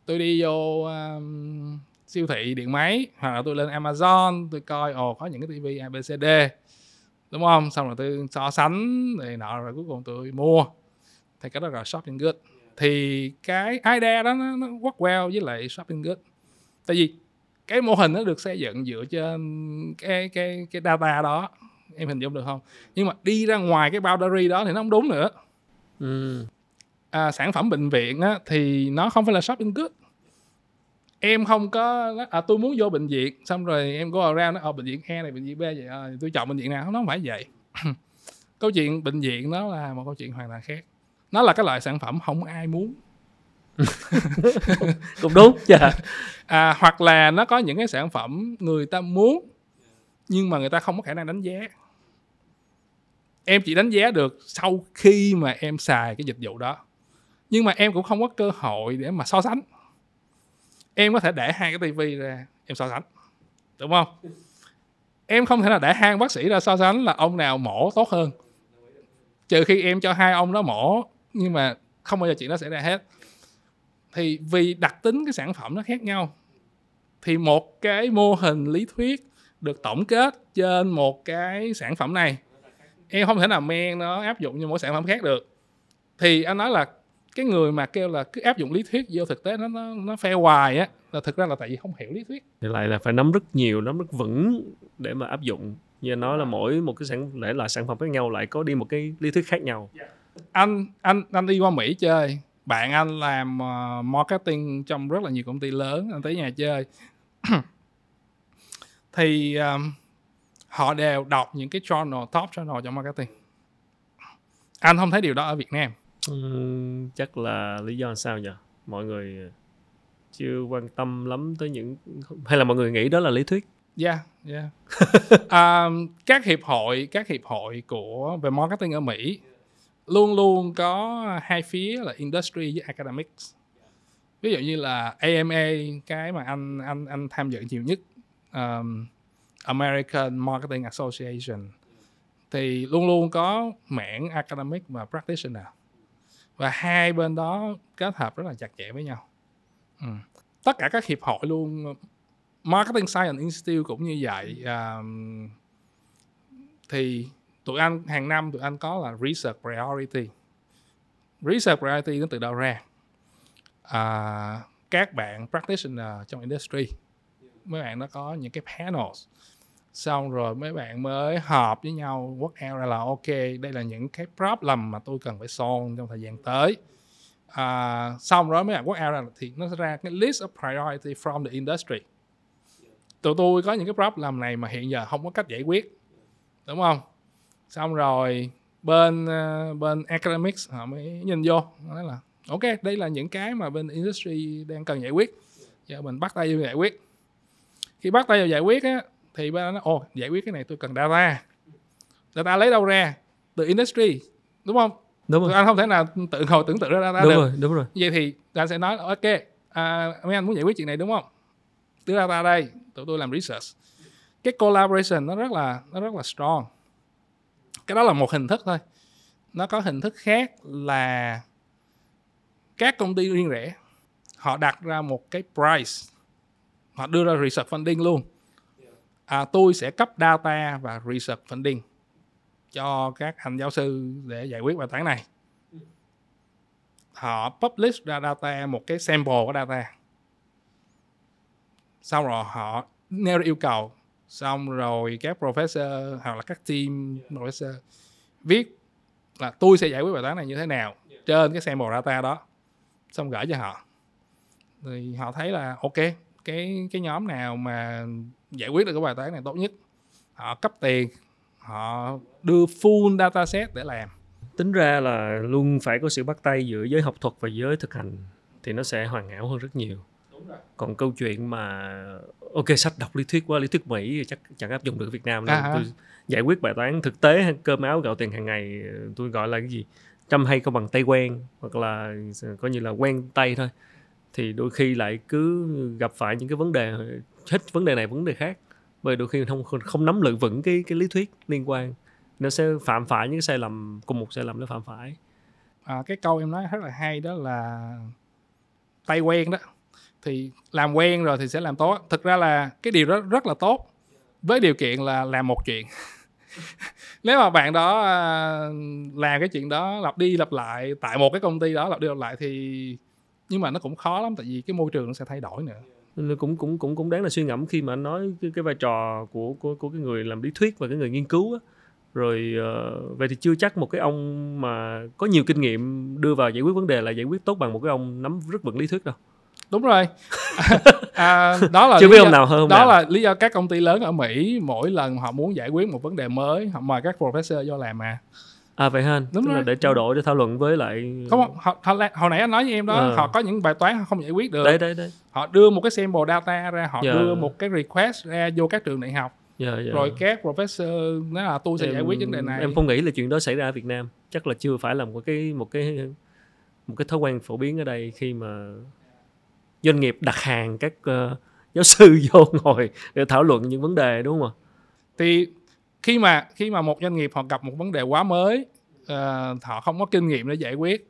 Tôi đi vô um, siêu thị điện máy hoặc là tôi lên Amazon tôi coi ồ có những cái tivi ABCD đúng không? Xong rồi tôi so sánh này nọ rồi cuối cùng tôi mua. Thì cái đó là shopping good. Thì cái idea đó nó, nó work well với lại shopping good. Tại vì cái mô hình nó được xây dựng dựa trên cái cái cái data đó em hình dung được không? Nhưng mà đi ra ngoài cái boundary đó thì nó không đúng nữa. Ừ. à, sản phẩm bệnh viện á, thì nó không phải là shopping good. Em không có à, tôi muốn vô bệnh viện xong rồi em go around ở bệnh viện E này bệnh viện B vậy à, tôi chọn bệnh viện nào? Nó không phải vậy. Câu chuyện bệnh viện nó là một câu chuyện hoàn toàn khác. Nó là cái loại sản phẩm không ai muốn. Cũng đúng dạ à, hoặc là nó có những cái sản phẩm người ta muốn nhưng mà người ta không có khả năng đánh giá em chỉ đánh giá được sau khi mà em xài cái dịch vụ đó. Nhưng mà em cũng không có cơ hội để mà so sánh. Em có thể để hai cái tivi ra, em so sánh. Đúng không? Em không thể nào để hai bác sĩ ra so sánh là ông nào mổ tốt hơn. Trừ khi em cho hai ông đó mổ, nhưng mà không bao giờ chuyện đó xảy ra hết. Thì vì đặc tính cái sản phẩm nó khác nhau, thì một cái mô hình lý thuyết được tổng kết trên một cái sản phẩm này em không thể nào men nó áp dụng như mỗi sản phẩm khác được. Thì anh nói là cái người mà kêu là cứ áp dụng lý thuyết vô thực tế nó nó nó fail hoài á là thực ra là tại vì không hiểu lý thuyết. Thì lại là phải nắm rất nhiều nắm rất vững để mà áp dụng. Như nói là mỗi một cái sản để là sản phẩm khác nhau lại có đi một cái lý thuyết khác nhau. Anh anh anh đi qua mỹ chơi. Bạn anh làm uh, marketing trong rất là nhiều công ty lớn anh tới nhà chơi. Thì um, họ đều đọc những cái journal top journal trong marketing anh không thấy điều đó ở việt nam Ừm, chắc là lý do sao nhỉ mọi người chưa quan tâm lắm tới những hay là mọi người nghĩ đó là lý thuyết Yeah, yeah. um, các hiệp hội, các hiệp hội của về marketing ở Mỹ luôn luôn có hai phía là industry với academics. Ví dụ như là AMA cái mà anh anh anh tham dự nhiều nhất um, American Marketing Association. Thì luôn luôn có mảng academic và practitioner. Và hai bên đó kết hợp rất là chặt chẽ với nhau. Ừ. Tất cả các hiệp hội luôn Marketing Science Institute cũng như vậy. Um, thì tụi anh hàng năm tụi anh có là research priority. Research priority nó từ đâu ra? À, các bạn practitioner trong industry. Mấy bạn nó có những cái panels xong rồi mấy bạn mới họp với nhau work out ra là ok đây là những cái problem mà tôi cần phải solve trong thời gian tới. À, xong rồi mấy bạn work out ra thì nó sẽ ra cái list of priority from the industry. Tụi tôi có những cái problem này mà hiện giờ không có cách giải quyết đúng không? Xong rồi bên ờ, bên academics họ mới nhìn vô nói là ok đây là những cái mà bên industry đang cần giải quyết. Giờ mình bắt tay vô giải quyết. Khi bắt tay vào giải quyết á thì bên đó nói ồ giải quyết cái này tôi cần data. Data lấy đâu ra? Từ industry đúng không? Đúng rồi. Anh không thể nào tự ngồi tưởng tượng ra data đúng được. rồi đúng rồi. Vậy thì anh sẽ nói ok à, mấy anh muốn giải quyết chuyện này đúng không? Đưa data đây tụi tôi làm research. Cái collaboration nó rất là nó rất là strong. Cái đó là một hình thức thôi. Nó có hình thức khác là các công ty riêng rẽ họ đặt ra một cái price. Họ đưa ra research funding luôn à, tôi sẽ cấp data và research funding cho các anh giáo sư để giải quyết bài toán này. Họ publish ra data một cái sample của data. Xong rồi họ nêu yêu cầu. Xong rồi các professor hoặc là các team professor viết là tôi sẽ giải quyết bài toán này như thế nào trên cái sample data đó. Xong gửi cho họ. Thì họ thấy là ok cái cái nhóm nào mà giải quyết được cái bài toán này tốt nhất. Họ cấp tiền họ đưa full data set để làm. Tính ra là luôn phải có sự bắt tay giữa giới học thuật và giới thực hành thì nó sẽ hoàn hảo hơn rất nhiều. Còn câu chuyện mà ok sách đọc lý thuyết qua lý thuyết mỹ chắc chẳng áp dụng được ở việt nam đâu. À tôi giải quyết bài toán thực tế hay cơm áo gạo tiền hàng ngày tôi gọi là cái gì? Chăm hay không bằng tay quen hoặc là coi như là quen tay thôi. Thì đôi khi lại cứ gặp phải những cái vấn đề hết vấn đề này vấn đề khác. Bởi đôi khi không không, không nắm lự vững cái cái lý thuyết liên quan. Nó sẽ phạm phải những cái sai lầm cùng một sai lầm nó phạm phải. À, cái câu em nói rất là hay đó là tay quen đó. Thì làm quen rồi thì sẽ làm tốt. Thực ra là cái điều đó rất là tốt với điều kiện là làm một chuyện. Nếu mà bạn đó à, làm cái chuyện đó lặp đi lặp lại tại một cái công ty đó lặp đi lặp lại thì nhưng mà nó cũng khó lắm tại vì cái môi trường nó sẽ thay đổi nữa cũng cũng cũng cũng đáng là suy ngẫm khi mà anh nói cái, cái vai trò của của của cái người làm lý thuyết và cái người nghiên cứu á. rồi ờ, vậy thì chưa chắc một cái ông mà có nhiều kinh nghiệm đưa vào giải quyết vấn đề là giải quyết tốt bằng một cái ông nắm rất vững lý thuyết đâu. Đúng rồi. À, đó là chưa biết do- ông nào hơn đó nào. là lý do các công ty lớn ở Mỹ mỗi lần họ muốn giải quyết một vấn đề mới họ mời các professor vô làm mà à vậy anh Đúng tức là rồi. để trao đổi để thảo luận với lại không họ, họ, hồi nãy anh nói với em đó Ờ. họ có những bài toán họ không giải quyết được đấy đấy đấy họ đưa một cái sample data ra họ Dạ. đưa một cái request ra vô các trường đại học dạ, dạ. rồi các professor nói là tôi sẽ giải quyết vấn đề này em không nghĩ là chuyện đó xảy ra ở Việt Nam chắc là chưa phải là một cái một cái một cái thói quen phổ biến ở đây khi mà doanh nghiệp đặt hàng các ờ, giáo sư vô ngồi để thảo luận những vấn đề đúng không ạ thì khi mà khi mà một doanh nghiệp họ gặp một vấn đề quá mới ờ, họ không có kinh nghiệm để giải quyết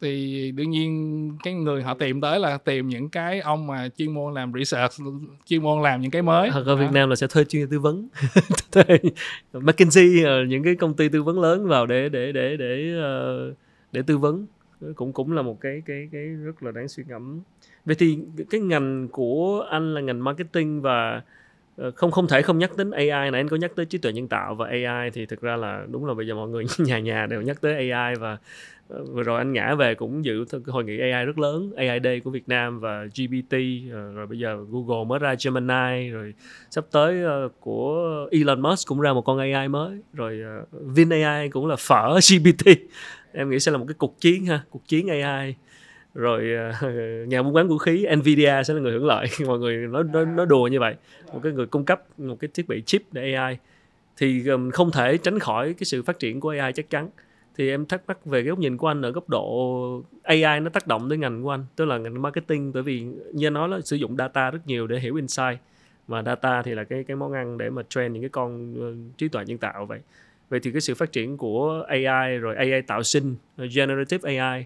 thì đương nhiên cái người họ tìm tới là tìm những cái ông mà chuyên môn làm research chuyên môn làm những cái mới. Hoặc ở Việt Đó. Nam là sẽ thuê chuyên tư vấn. Thuê McKinsey ờ, những cái công ty tư vấn lớn vào để để để để ờ, để tư vấn. Cũng cũng là một cái cái cái rất là đáng suy ngẫm. Vậy thì cái ngành của anh là ngành marketing và Ờ, không không thể không nhắc đến AI nãy anh có nhắc tới trí tuệ nhân tạo và AI thì thực ra là đúng là bây giờ mọi người nhà nhà đều nhắc tới AI và ờ, vừa rồi anh ngã về cũng dự hội nghị AI rất lớn AI Day của Việt Nam và GPT ờ, rồi bây giờ Google mới ra Gemini, rồi sắp tới của Elon Musk cũng ra một con AI mới, rồi VinAI Vin AI cũng là phở GPT em nghĩ sẽ là một cái cuộc chiến ha, cuộc chiến AI rồi ờ, nhà buôn bán vũ khí Nvidia sẽ là người hưởng lợi. Mọi người nói nói, nói đùa như vậy. Một cái người cung cấp một cái thiết bị chip để AI thì không thể tránh khỏi cái sự phát triển của AI chắc chắn. Thì em thắc mắc về cái góc nhìn của anh ở góc độ AI nó tác động tới ngành của anh tức là ngành marketing. Bởi vì như anh nói là sử dụng data rất nhiều để hiểu insight. Mà data thì là cái cái món ăn để mà train những cái con ờ, trí tuệ nhân tạo vậy. Vậy thì cái sự phát triển của AI rồi AI tạo sinh generative AI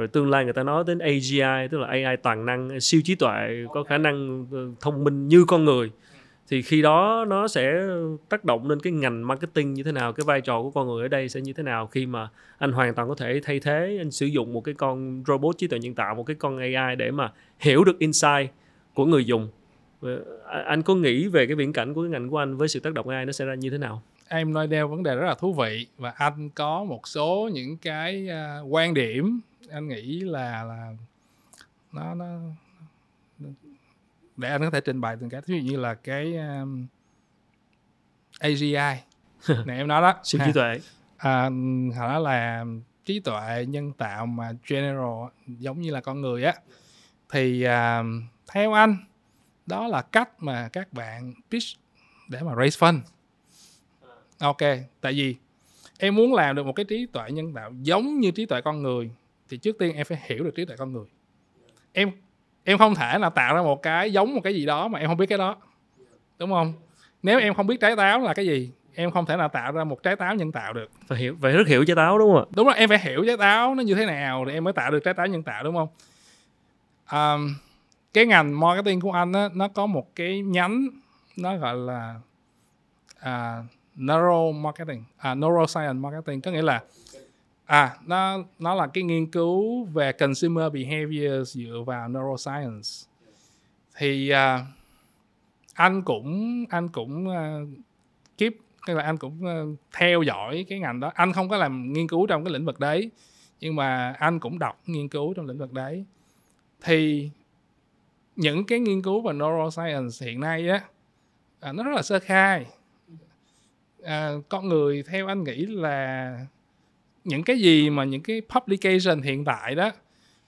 rồi tương lai người ta nói đến AGI tức là AI toàn năng siêu trí tuệ có khả năng ờ, thông minh như con người. Thì khi đó nó sẽ tác động lên cái ngành marketing như thế nào cái vai trò của con người ở đây sẽ như thế nào khi mà anh hoàn toàn có thể thay thế anh sử dụng một cái con robot trí tuệ nhân tạo một cái con AI để mà hiểu được insight của người dùng. Ờ, anh có nghĩ về cái viễn cảnh của cái ngành của anh với sự tác động AI nó sẽ ra như thế nào em nói đeo vấn đề rất là thú vị và anh có một số những cái à, quan điểm. Anh nghĩ là là nó nó để anh có thể trình bày từng cái. Ví dụ như là cái um, AGI này em nói đó. Siêu trí tuệ. À, họ nói là trí tuệ nhân tạo mà general giống như là con người á. Thì à, theo anh đó là cách mà các bạn pitch để mà raise fund ok tại vì em muốn làm được một cái trí tuệ nhân tạo giống như trí tuệ con người thì trước tiên em phải hiểu được trí tuệ con người. Em em không thể là tạo ra một cái giống một cái gì đó mà em không biết cái đó đúng không? Nếu em không biết trái táo là cái gì em không thể nào tạo ra một trái táo nhân tạo được. Phải hiểu phải rất hiểu trái táo đúng không ạ? Đúng rồi em phải hiểu trái táo nó như thế nào thì em mới tạo được trái táo nhân tạo đúng không? Um, cái ngành marketing của anh á, nó có một cái nhánh nó gọi là à, neuro marketing. À, neuroscience marketing. Có nghĩa là à nó nó là cái nghiên cứu về consumer behavior dựa vào neuroscience. Thì à, anh cũng anh cũng uh, keep tức là anh cũng uh, theo dõi cái ngành đó. Anh không có làm nghiên cứu trong cái lĩnh vực đấy nhưng mà anh cũng đọc nghiên cứu trong lĩnh vực đấy. Thì những cái nghiên cứu về neuroscience hiện nay á à, nó rất là sơ khai à, con người theo anh nghĩ là những cái gì mà những cái publication hiện tại đó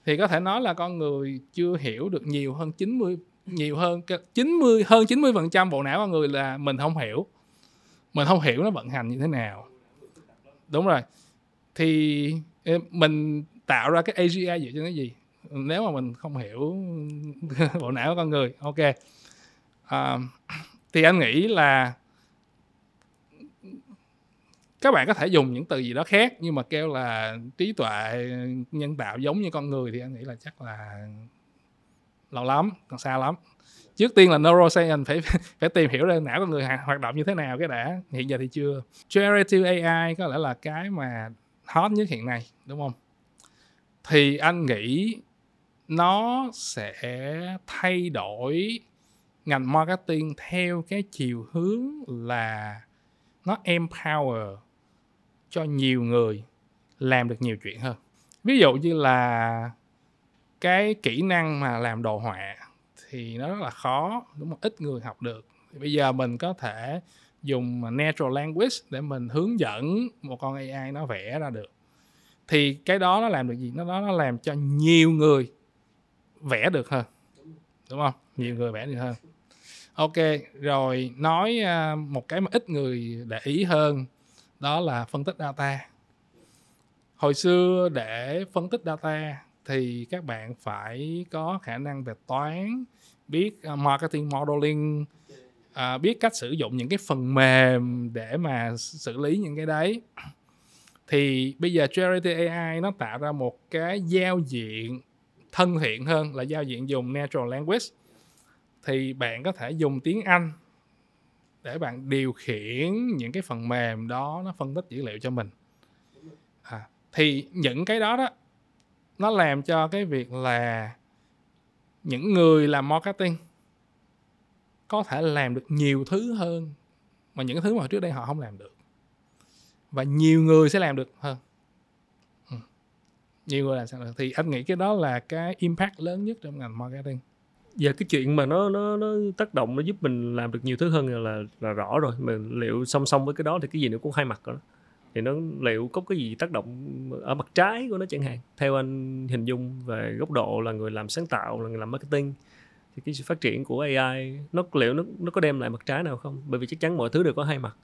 thì có thể nói là con người chưa hiểu được nhiều hơn 90 nhiều hơn 90 hơn 90 phần trăm bộ não con người là mình không hiểu. Mình không hiểu nó vận hành như thế nào. Đúng rồi. Thì ờ, mình tạo ra cái AGI dựa trên cái gì? Nếu mà mình không hiểu bộ não của con người ok. À, thì anh nghĩ là các bạn có thể dùng những từ gì đó khác, nhưng mà kêu là trí tuệ, nhân tạo giống như con người thì anh nghĩ là chắc là lâu lắm, còn xa lắm. Trước tiên là neuroscience, phải phải tìm hiểu ra não con người hoạt động như thế nào cái đã. Hiện giờ thì chưa. Generative AI có lẽ là cái mà hot nhất hiện nay, đúng không? Thì anh nghĩ nó sẽ thay đổi ngành marketing theo cái chiều hướng là nó empower cho nhiều người làm được nhiều chuyện hơn. Ví dụ như là cái kỹ năng mà làm đồ họa thì nó rất là khó, đúng không? Ít người học được. Thì bây giờ mình có thể dùng natural language để mình hướng dẫn một con AI nó vẽ ra được. Thì cái đó nó làm được gì? Nó đó nó làm cho nhiều người vẽ được hơn, đúng không? Nhiều người vẽ được hơn. Ok, rồi nói à, một cái mà ít người để ý hơn đó là phân tích data. Hồi xưa để phân tích data thì các bạn phải có khả năng về toán biết à, marketing modeling à, biết cách sử dụng những cái phần mềm để mà xử lý những cái đấy. Thì bây giờ charity AI nó tạo ra một cái giao diện thân thiện hơn là giao diện dùng natural language. Thì bạn có thể dùng tiếng Anh để bạn điều khiển những cái phần mềm đó nó phân tích dữ liệu cho mình. À, thì những cái đó đó nó làm cho cái việc là những người làm marketing có thể làm được nhiều thứ hơn mà những thứ mà trước đây họ không làm được. Và nhiều người sẽ làm được hơn. Ừ. nhiều người làm sao được. Thì anh nghĩ cái đó là cái impact lớn nhất trong ngành marketing. Dạ cái chuyện mà nó nó nó tác động nó giúp mình làm được nhiều thứ hơn là là rõ rồi. Mà liệu song song với cái đó thì cái gì nó cũng hai mặt rồi đó Thì nó liệu có cái gì tác động ở mặt trái của nó chẳng hạn. Theo anh hình dung về góc độ là người làm sáng tạo, là người làm marketing thì cái sự phát triển của AI nó liệu nó nó có đem lại mặt trái nào không? Bởi vì chắc chắn mọi thứ đều có hai mặt.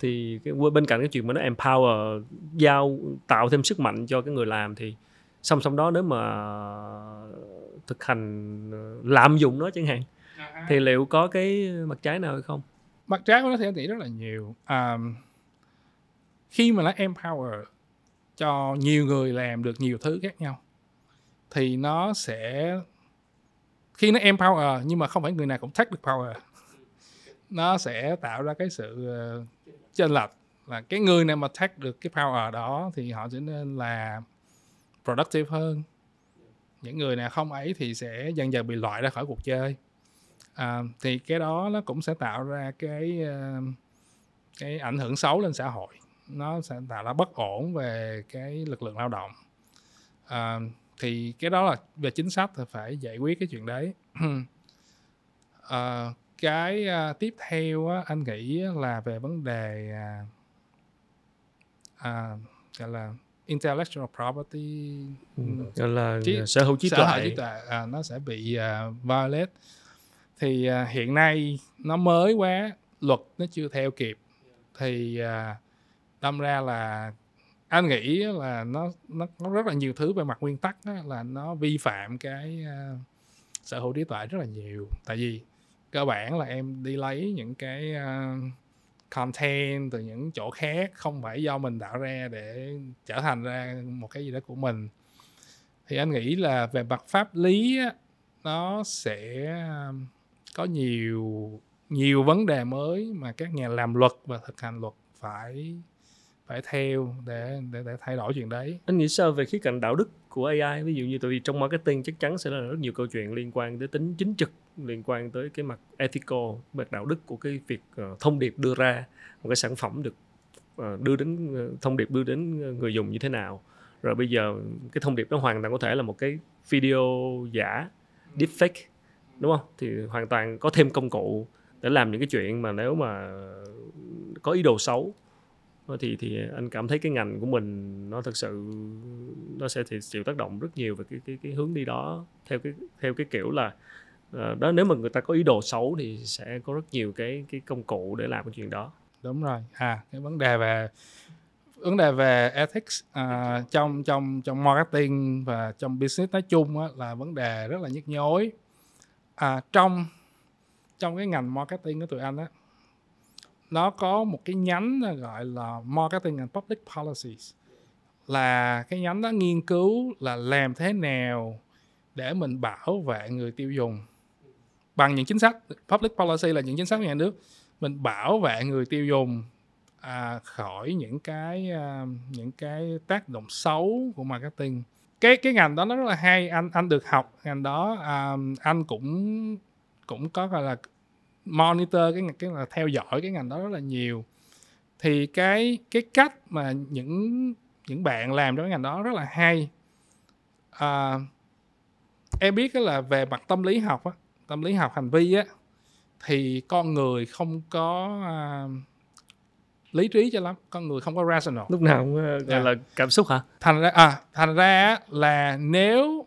Thì cái bên cạnh cái chuyện mà nó empower giao tạo thêm sức mạnh cho cái người làm thì song song đó nếu mà thực hành ờ, lạm dụng nó chẳng hạn. À, thì liệu có cái mặt trái nào hay không? Mặt trái của nó thì anh nghĩ rất là nhiều. À, khi mà nó empower cho nhiều người làm được nhiều thứ khác nhau thì nó sẽ khi nó empower nhưng mà không phải người nào cũng take được power nó sẽ tạo ra cái sự uh, chênh lệch là cái người nào mà take được cái power đó thì họ sẽ nên là productive hơn những người nào không ấy thì sẽ dần dần bị loại ra khỏi cuộc chơi. À, thì cái đó nó cũng sẽ tạo ra cái ờ, cái ảnh hưởng xấu lên xã hội. Nó sẽ tạo ra bất ổn về cái lực lượng lao động. À, thì cái đó là về chính sách thì phải giải quyết cái chuyện đấy. À, cái ờ, tiếp theo á, anh nghĩ là về vấn đề à, à gọi là intellectual property. Ừ, gọi là trí, sở hữu trí tuệ, sở hữu trí tuệ à, nó sẽ bị uh, violate. Thì uh, hiện nay nó mới quá luật nó chưa theo kịp. Thì uh, đâm ra là anh nghĩ là nó nó có rất là nhiều thứ về mặt nguyên tắc đó, là nó vi phạm cái uh, sở hữu trí tuệ rất là nhiều. Tại vì cơ bản là em đi lấy những cái uh, content từ những chỗ khác, không phải do mình tạo ra để trở thành ra một cái gì đó của mình thì anh nghĩ là về mặt pháp lý nó sẽ um, có nhiều nhiều vấn đề mới mà các nhà làm luật và thực hành luật phải phải theo để để để thay đổi chuyện đấy. Anh nghĩ sao về khía cạnh đạo đức của AI ví dụ như tại vì trong marketing chắc chắn sẽ là rất nhiều câu chuyện liên quan tới tính chính trực liên quan tới cái mặt ethical mặt đạo đức của cái việc uh, thông điệp đưa ra một cái sản phẩm được uh, đưa đến uh, thông điệp đưa đến người dùng như thế nào. Rồi bây giờ cái thông điệp đó hoàn toàn có thể là một cái video giả deepfake đúng không? Thì hoàn toàn có thêm công cụ để làm những cái chuyện mà nếu mà có ý đồ xấu Ờ, thì thì anh cảm thấy cái ngành của mình nó thực sự nó sẽ thì chịu tác động rất nhiều về cái cái cái hướng đi đó. Theo cái theo cái kiểu là ờ, đó nếu mà người ta có ý đồ xấu thì sẽ có rất nhiều cái cái công cụ để làm cái chuyện đó. Đúng rồi. À cái vấn đề về vấn đề về ethics uh, trong trong trong marketing và trong business nói chung á, là vấn đề rất là nhức nhối. À, trong trong cái ngành marketing của tụi anh á nó có một cái nhánh gọi là marketing and public policies là cái nhánh đó nghiên cứu là làm thế nào để mình bảo vệ người tiêu dùng. Bằng những chính sách public policy là những chính sách của nhà nước mình bảo vệ người tiêu dùng à, khỏi những cái à, những cái tác động xấu của marketing. Cái cái ngành đó nó rất là hay anh anh được học ngành đó à, anh cũng cũng có gọi là monitor cái cái là theo dõi cái ngành đó rất là nhiều. Thì cái cái cách mà những những bạn làm trong cái ngành đó rất là hay. À, em biết là về mặt tâm lý học á tâm lý học hành vi á thì con người không có à, lý trí cho lắm con người không có rational. Lúc nào cũng uh, gọi Dạ. là cảm xúc hả? Thành ra à thành ra là nếu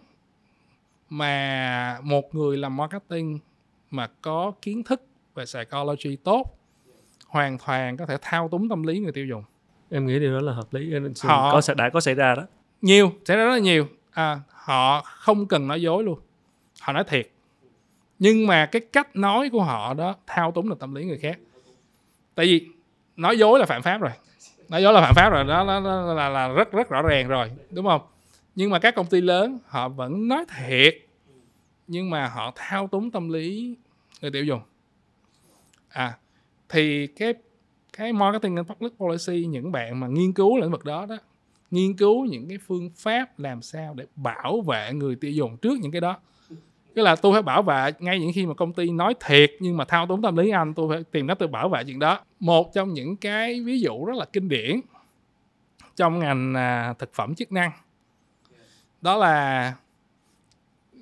mà một người làm marketing mà có kiến thức về psychology tốt hoàn toàn có thể thao túng tâm lý người tiêu dùng. Em nghĩ điều đó là hợp lý Họ- có đã có xảy ra đó. Nhiều sẽ ra rất là nhiều. À, họ không cần nói dối luôn. Họ nói thiệt. Nhưng mà cái cách nói của họ đó thao túng được tâm lý người khác. Tại vì nói dối là phạm pháp rồi. Nói dối là phạm pháp rồi đó, đó, đó là, là rất rất rõ ràng rồi đúng không? Nhưng mà các công ty lớn họ vẫn nói thiệt. Nhưng mà họ thao túng tâm lý người tiêu dùng. À thì cái cái marketing and public policy, những bạn mà nghiên cứu lĩnh vực đó đó, nghiên cứu những cái phương pháp làm sao để bảo vệ người tiêu dùng trước những cái đó. Tức là tôi phải bảo vệ ngay những khi mà công ty nói thiệt, nhưng mà thao túng tâm lý anh, tôi phải tìm cách tôi bảo vệ chuyện đó. Một trong những cái ví dụ rất là kinh điển trong ngành à, thực phẩm chức năng, đó là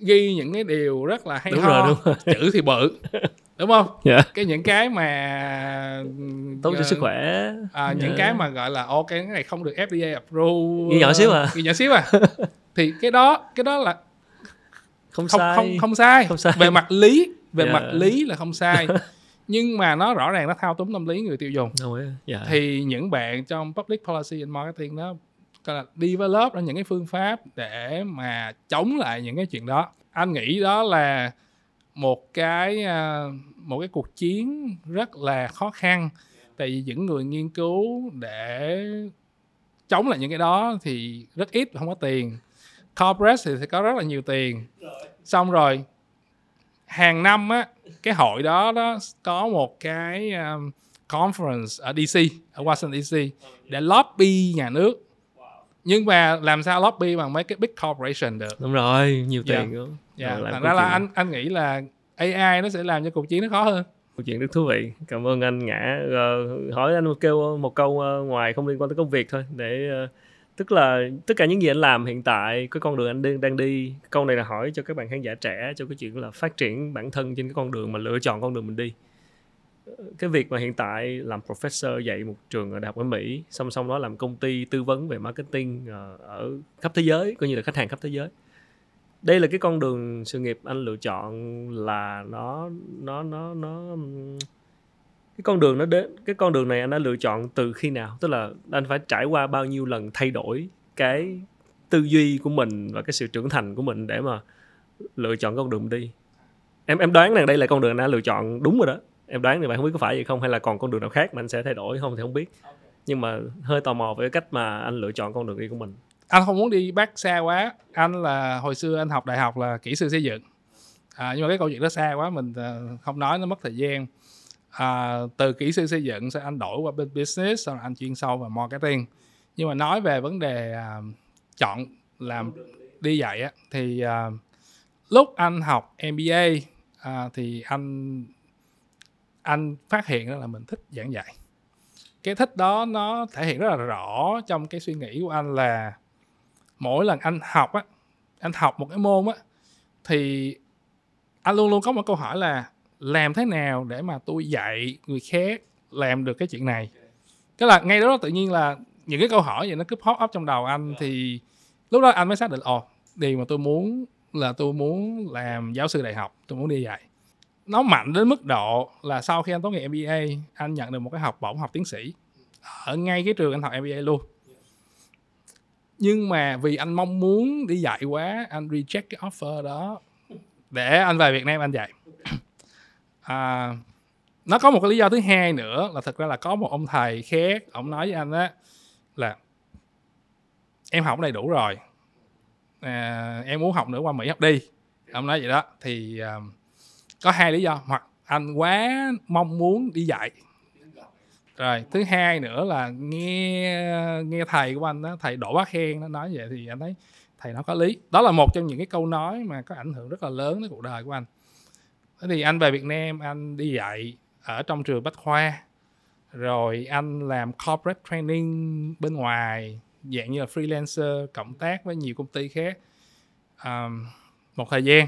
ghi những cái điều rất là hay Đúng ho rồi, đúng rồi. chữ thì bự đúng không Dạ. cái những cái mà tốt cho ờ, sức khỏe à, những Dạ. cái mà gọi là ok cái này không được FDA approve Ghi nhỏ xíu à. ghi nhỏ xíu à thì cái đó cái đó là không, không sai không không sai. Không sai. về mặt lý về Dạ. mặt lý là không sai nhưng mà nó rõ ràng nó thao túng tâm lý người tiêu dùng dạ. thì những bạn trong public policy and marketing đó gọi là develop ra những cái phương pháp để mà chống lại những cái chuyện đó. Anh nghĩ đó là một cái à, một cái cuộc chiến rất là khó khăn. Tại vì những người nghiên cứu để chống lại những cái đó thì rất ít không có tiền. Corporate thì sẽ có rất là nhiều tiền. Xong rồi hàng năm á cái hội đó đó có một cái um, conference ở DC ở Washington DC để lobby nhà nước nhưng mà làm sao lobby bằng mấy cái big corporation được? Đúng rồi nhiều Dạ. tiền nữa dạ Rồi làm thành ra là anh anh nghĩ là AI nó sẽ làm cho cuộc chiến nó khó hơn. Câu chuyện rất thú vị. Cảm ơn anh ngã. Ờ, hỏi anh một kêu một câu ờ, ngoài không liên quan tới công việc thôi để ờ, tức là tất cả những gì anh làm hiện tại cái con đường anh đang đang đi câu này là hỏi cho các bạn khán giả trẻ cho cái chuyện là phát triển bản thân trên cái con đường mà lựa chọn con đường mình đi cái việc mà hiện tại làm professor dạy một trường ở đại học ở Mỹ, song song đó làm công ty tư vấn về marketing ờ, ở khắp thế giới, coi như là khách hàng khắp thế giới. Đây là cái con đường sự nghiệp anh lựa chọn là nó nó nó nó, cái con đường nó đến, cái con đường này anh đã lựa chọn từ khi nào? Tức là anh phải trải qua bao nhiêu lần thay đổi cái tư duy của mình và cái sự trưởng thành của mình để mà lựa chọn con đường đi? Em em đoán rằng đây là con đường anh đã lựa chọn đúng rồi đó em đoán thì bạn không biết có phải vậy không? Hay là còn con đường nào khác mà anh sẽ thay đổi không thì không biết. Nhưng mà hơi tò mò về cách mà anh lựa chọn con đường đi của mình. Anh không muốn đi back xa quá. Anh là hồi xưa anh học đại học là kỹ sư xây dựng. À, nhưng mà cái câu chuyện đó xa quá mình ờ, không nói nó mất thời gian. À, từ kỹ sư xây dựng sau anh đổi qua bên business sau anh chuyên sâu vào marketing. Nhưng mà nói về vấn đề à, chọn làm đi dạy á, thì à, lúc anh học MBA à, thì anh anh phát hiện ra là mình thích giảng dạy. Cái thích đó nó thể hiện rất là rõ trong cái suy nghĩ của anh là mỗi lần anh học á, anh học một cái môn á, thì anh luôn luôn có một câu hỏi là làm thế nào để mà tôi dạy người khác làm được cái chuyện này? Cái là ngay đó tự nhiên là những cái câu hỏi vậy nó cứ pop up trong đầu anh thì lúc đó anh mới xác định, ồ, điều mà tôi muốn là tôi muốn làm giáo sư đại học, tôi muốn đi dạy nó mạnh đến mức độ là sau khi anh tốt nghiệp MBA anh nhận được một cái học bổng học tiến sĩ ở ngay cái trường anh học MBA luôn. Nhưng mà vì anh mong muốn đi dạy quá anh reject cái offer đó để anh về Việt Nam anh dạy. À, nó có một cái lý do thứ hai nữa là thật ra là có một ông thầy khác ông nói với anh á là em học đầy đủ rồi à, em muốn học nữa qua mỹ học đi. Ông nói vậy đó thì uh, có hai lý do. Hoặc anh quá mong muốn đi dạy. Rồi thứ hai nữa là nghe nghe thầy của anh đó thầy đỗ bá khen nó nói vậy thì anh thấy thầy nó có lý. Đó là một trong những cái câu nói mà có ảnh hưởng rất là lớn đến cuộc đời của anh. Thế thì anh về việt nam anh đi dạy ở trong trường bách khoa. Rồi anh làm corporate training bên ngoài dạng như là freelancer cộng tác với nhiều công ty khác. Um, một thời gian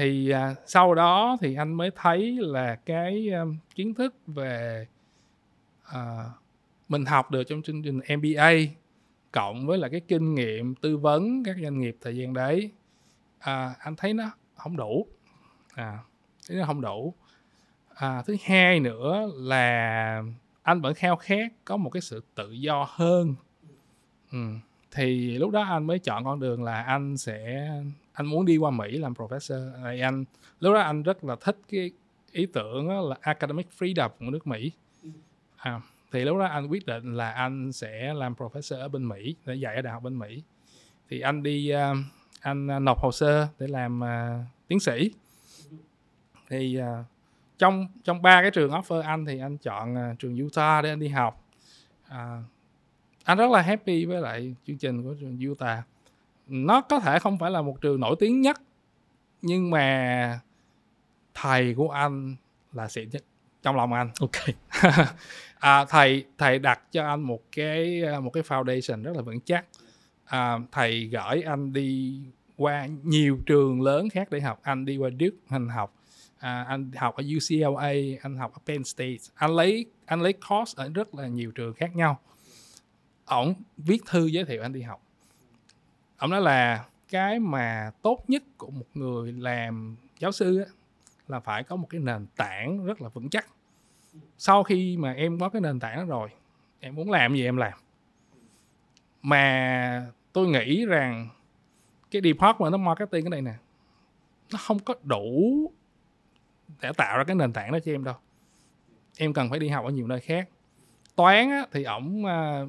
thì à, sau đó thì anh mới thấy là cái um, kiến thức về à, mình học được trong chương trình MBA cộng với là cái kinh nghiệm tư vấn các doanh nghiệp thời gian đấy à, anh thấy nó không đủ à thấy nó không đủ à, thứ hai nữa là anh vẫn khao khát có một cái sự tự do hơn ừ. thì lúc đó anh mới chọn con đường là anh sẽ anh muốn đi qua mỹ làm professor. À, thì anh lúc đó anh rất là thích cái ý tưởng là academic freedom của nước mỹ. À, thì lúc đó anh quyết định là anh sẽ làm professor ở bên mỹ để dạy ở đại học bên mỹ. Thì anh đi uh, anh à, nộp hồ sơ để làm uh, tiến sĩ. Thì uh, trong trong ba cái trường offer anh thì anh chọn uh, trường Utah để anh đi học. Uh, anh rất là happy với lại chương trình của trường Utah nó có thể không phải là một trường nổi tiếng nhất nhưng mà thầy của anh là xịn nhất trong lòng anh. Ok. À, thầy thầy đặt cho anh một cái một cái foundation rất là vững chắc. À, thầy gửi anh đi qua nhiều trường lớn khác để học. Anh đi qua Duke anh học à, anh học ở UCLA anh học ở Penn State. Anh lấy anh lấy course ở rất là nhiều trường khác nhau. Ổng viết thư giới thiệu anh đi học ổng nói là cái mà tốt nhất của một người làm giáo sư á, là phải có một cái nền tảng rất là vững chắc. Sau khi mà em có cái nền tảng đó rồi em muốn làm gì em làm. Mà tôi nghĩ rằng cái department nó marketing cái này nè nó không có đủ để tạo ra cái nền tảng đó cho em đâu. Em cần phải đi học ở nhiều nơi khác. Toán á, thì ổng uh,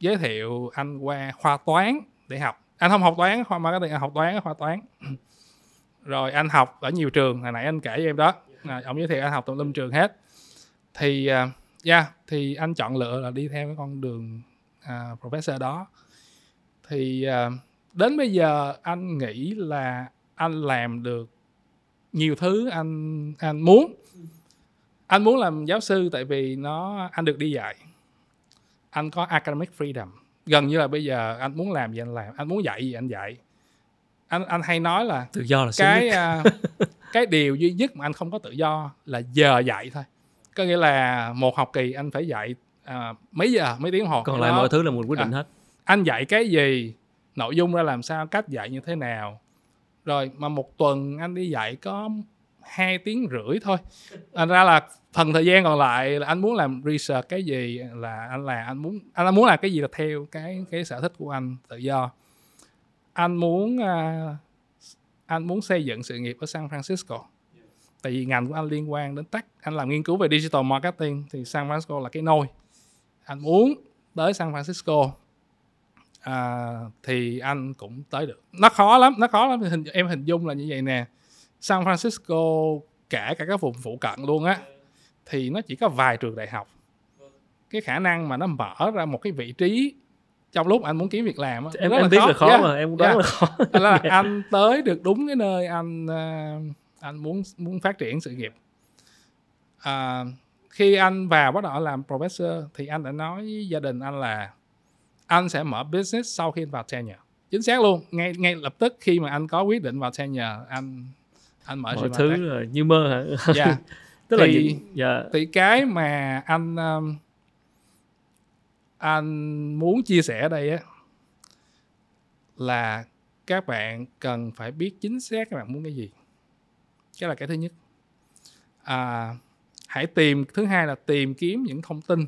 giới thiệu anh qua khoa toán để học anh không học toán khoa marketing anh học toán khoa toán. Rồi anh học ở nhiều trường hồi nãy anh kể cho em đó. À, ông giới thiệu anh học tùm lum trường hết. Thì uh, yeah thì anh chọn lựa là đi theo cái con đường uh, professor đó. Thì uh, đến bây giờ anh nghĩ là anh làm được nhiều thứ anh anh muốn. Anh muốn làm giáo sư tại vì nó anh được đi dạy. Anh có academic freedom gần như là bây giờ anh muốn làm gì anh làm anh muốn dạy gì anh dạy. Anh anh hay nói là tự do là cái uh, cái điều duy nhất mà anh không có tự do là giờ dạy thôi. Có nghĩa là một học kỳ anh phải dạy uh, mấy giờ mấy tiếng hồ còn lại mọi thứ là một quyết định à, hết. anh dạy cái gì nội dung ra làm sao cách dạy như thế nào. Rồi mà một tuần anh đi dạy có hai tiếng rưỡi thôi. Thành ra là phần thời gian còn lại là anh muốn làm research cái gì là anh là anh muốn anh muốn làm cái gì là theo cái cái sở thích của anh tự do. Anh muốn uh, anh muốn xây dựng sự nghiệp ở San Francisco. Tại vì ngành của anh liên quan đến tech anh làm nghiên cứu về digital marketing thì San Francisco là cái nôi. Anh muốn tới San Francisco à, thì anh cũng tới được. Nó khó lắm nó khó lắm hình em hình dung là như vậy nè. San Francisco cả cả các vùng phụ cận luôn á thì nó chỉ có vài trường đại học cái khả năng mà nó mở ra một cái vị trí trong lúc anh muốn kiếm việc làm á em, em là biết khó. là khó yeah. mà em cũng đoán yeah. là khó là anh tới được đúng cái nơi anh uh, anh muốn muốn phát triển sự nghiệp à, khi anh vào bắt đầu làm professor thì anh đã nói với gia đình anh là anh sẽ mở business sau khi anh vào tenure chính xác luôn ngay ngay lập tức khi mà anh có quyết định vào tenure anh anh mở mọi thứ là như mơ hả? Dạ. Tức thì, là dạ. thì cái mà anh um, anh muốn chia sẻ ở đây á là các bạn cần phải biết chính xác các bạn muốn cái gì. Cái là cái thứ nhất. À, hãy tìm thứ hai là tìm kiếm những thông tin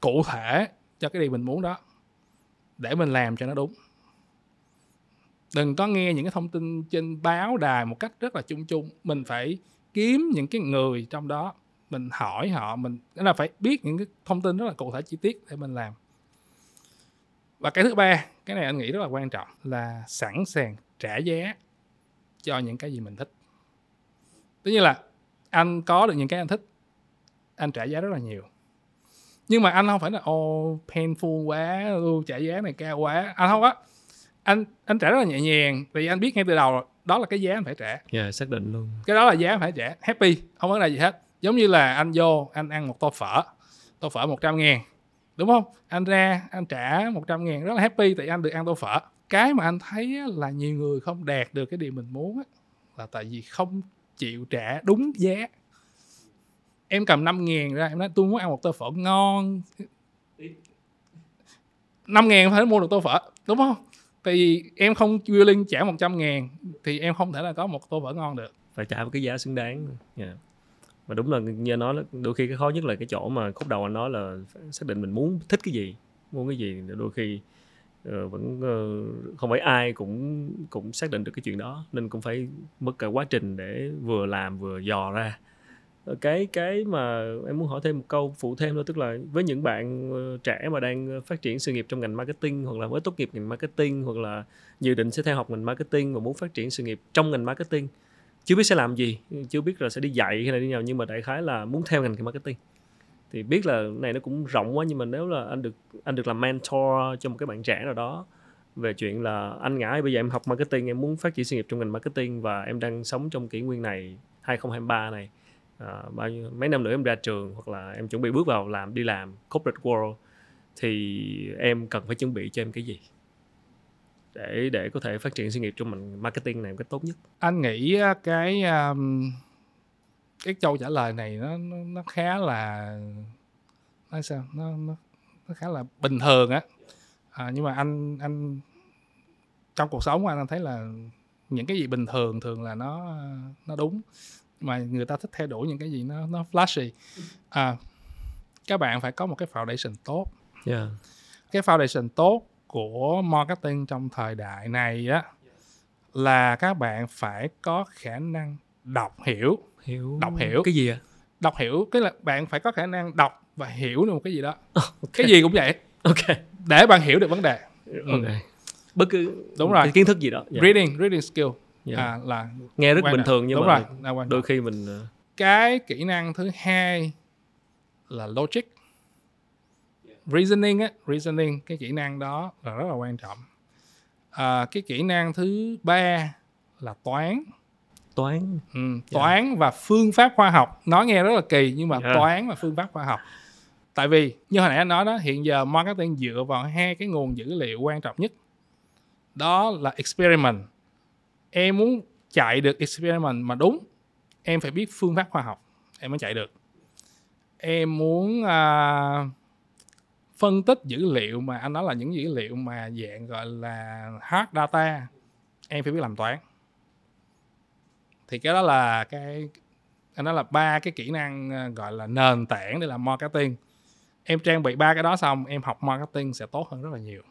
cụ thể cho cái điều mình muốn đó để mình làm cho nó đúng đừng có nghe những cái thông tin trên báo đài một cách rất là chung chung. Mình phải kiếm những cái người trong đó, mình hỏi họ, mình là phải biết những cái thông tin rất là cụ thể chi tiết để mình làm. Và cái thứ ba, cái này anh nghĩ rất là quan trọng, là sẵn sàng trả giá cho những cái gì mình thích. Tất nhiên là anh có được những cái anh thích, anh trả giá rất là nhiều. Nhưng mà anh không phải là ô painful quá trả giá này cao quá. Anh không á anh anh trả rất là nhẹ nhàng vì anh biết ngay từ đầu đó là cái giá anh phải trả. Yeah, xác định luôn. Cái đó là giá anh phải trả. Happy không vấn đề gì hết. Giống như là anh vô anh ăn một tô phở tô phở 100 ngàn đúng không? Anh ra anh trả 100 ngàn rất là happy tại anh được ăn tô phở. Cái mà anh thấy là nhiều người không đạt được cái điều mình muốn là tại vì không chịu trả đúng giá. Em cầm 5 ngàn ra em nói tôi muốn ăn một tô phở ngon. 5 ngàn phải mua được tô phở đúng không tại vì em không willing trả 100 ngàn thì em không thể là có một tô phở ngon được. Phải trả một cái giá xứng đáng. Dạ. Yeah. và đúng là như nói đôi khi cái khó nhất là cái chỗ mà khúc đầu anh nói là xác định mình muốn thích cái gì muốn cái gì đôi khi uh, vẫn uh, không phải ai cũng cũng xác định được cái chuyện đó nên cũng phải mất cả quá trình để vừa làm vừa dò ra. Ờ, cái cái mà em muốn hỏi thêm một câu phụ thêm thôi, tức là với những bạn ờ, trẻ mà đang ờ, phát triển sự nghiệp trong ngành marketing hoặc là mới tốt nghiệp ngành marketing hoặc là dự định sẽ theo học ngành marketing và muốn phát triển sự nghiệp trong ngành marketing, chưa biết sẽ làm gì, chưa biết là sẽ đi dạy hay là đi nào nhưng mà đại khái là muốn theo ngành marketing. Thì biết là này nó cũng rộng quá nhưng mà nếu là anh được anh được làm mentor cho một cái bạn trẻ nào đó về chuyện là anh ngã bây giờ em học marketing, em muốn phát triển sự nghiệp trong ngành marketing và em đang sống trong kỷ nguyên này 2023 này à, bao nhiêu mấy năm nữa em ra trường hoặc là em chuẩn bị bước vào làm đi làm corporate world thì em cần phải chuẩn bị cho em cái gì? Để để có thể phát triển sự nghiệp trong mình marketing này một cách tốt nhất. Anh nghĩ cái um, cái câu trả lời này nó nó, nó khá là nói sao nó, nó nó khá là bình thường á. À, nhưng mà anh anh trong cuộc sống của anh, anh thấy là những cái gì bình thường thường là nó nó đúng mà người ta thích theo đuổi những cái gì nó nó flashy. À, các bạn phải có một cái foundation tốt. Yeah. cái foundation tốt của marketing trong thời đại này á là các bạn phải có khả năng đọc hiểu. Hiểu. Đọc hiểu. Cái gì ạ à? đọc hiểu cái là bạn phải có khả năng đọc và hiểu được một cái gì đó. Oh, okay. cái gì cũng vậy. Ok. Để bạn hiểu được vấn đề. Ok. Ừ. bất cứ đúng rồi. kiến thức gì đó. Yeah. Reading reading skill yeah. Dạ. à, là nghe rất bình là, thường nhưng đúng mà rồi, đôi khi mình ờ, cái kỹ năng thứ hai là logic. Reasoning á reasoning cái kỹ năng đó là rất là quan trọng. À, cái kỹ năng thứ ba là toán. Toán. Ừ, toán yeah. và phương pháp khoa học. Nói nghe rất là kỳ nhưng mà yeah. toán và phương pháp khoa học. Tại vì như hồi nãy anh nói đó hiện giờ marketing dựa vào hai cái nguồn dữ liệu quan trọng nhất. Đó là experiment em muốn chạy được experiment mà đúng em phải biết phương pháp khoa học em mới chạy được. Em muốn à, phân tích dữ liệu mà anh nói là những dữ liệu mà dạng gọi là hard data em phải biết làm toán. Thì cái đó là cái anh nói là ba cái kỹ năng à, gọi là nền tảng để làm marketing. Em trang bị ba cái đó xong em học marketing sẽ tốt hơn rất là nhiều.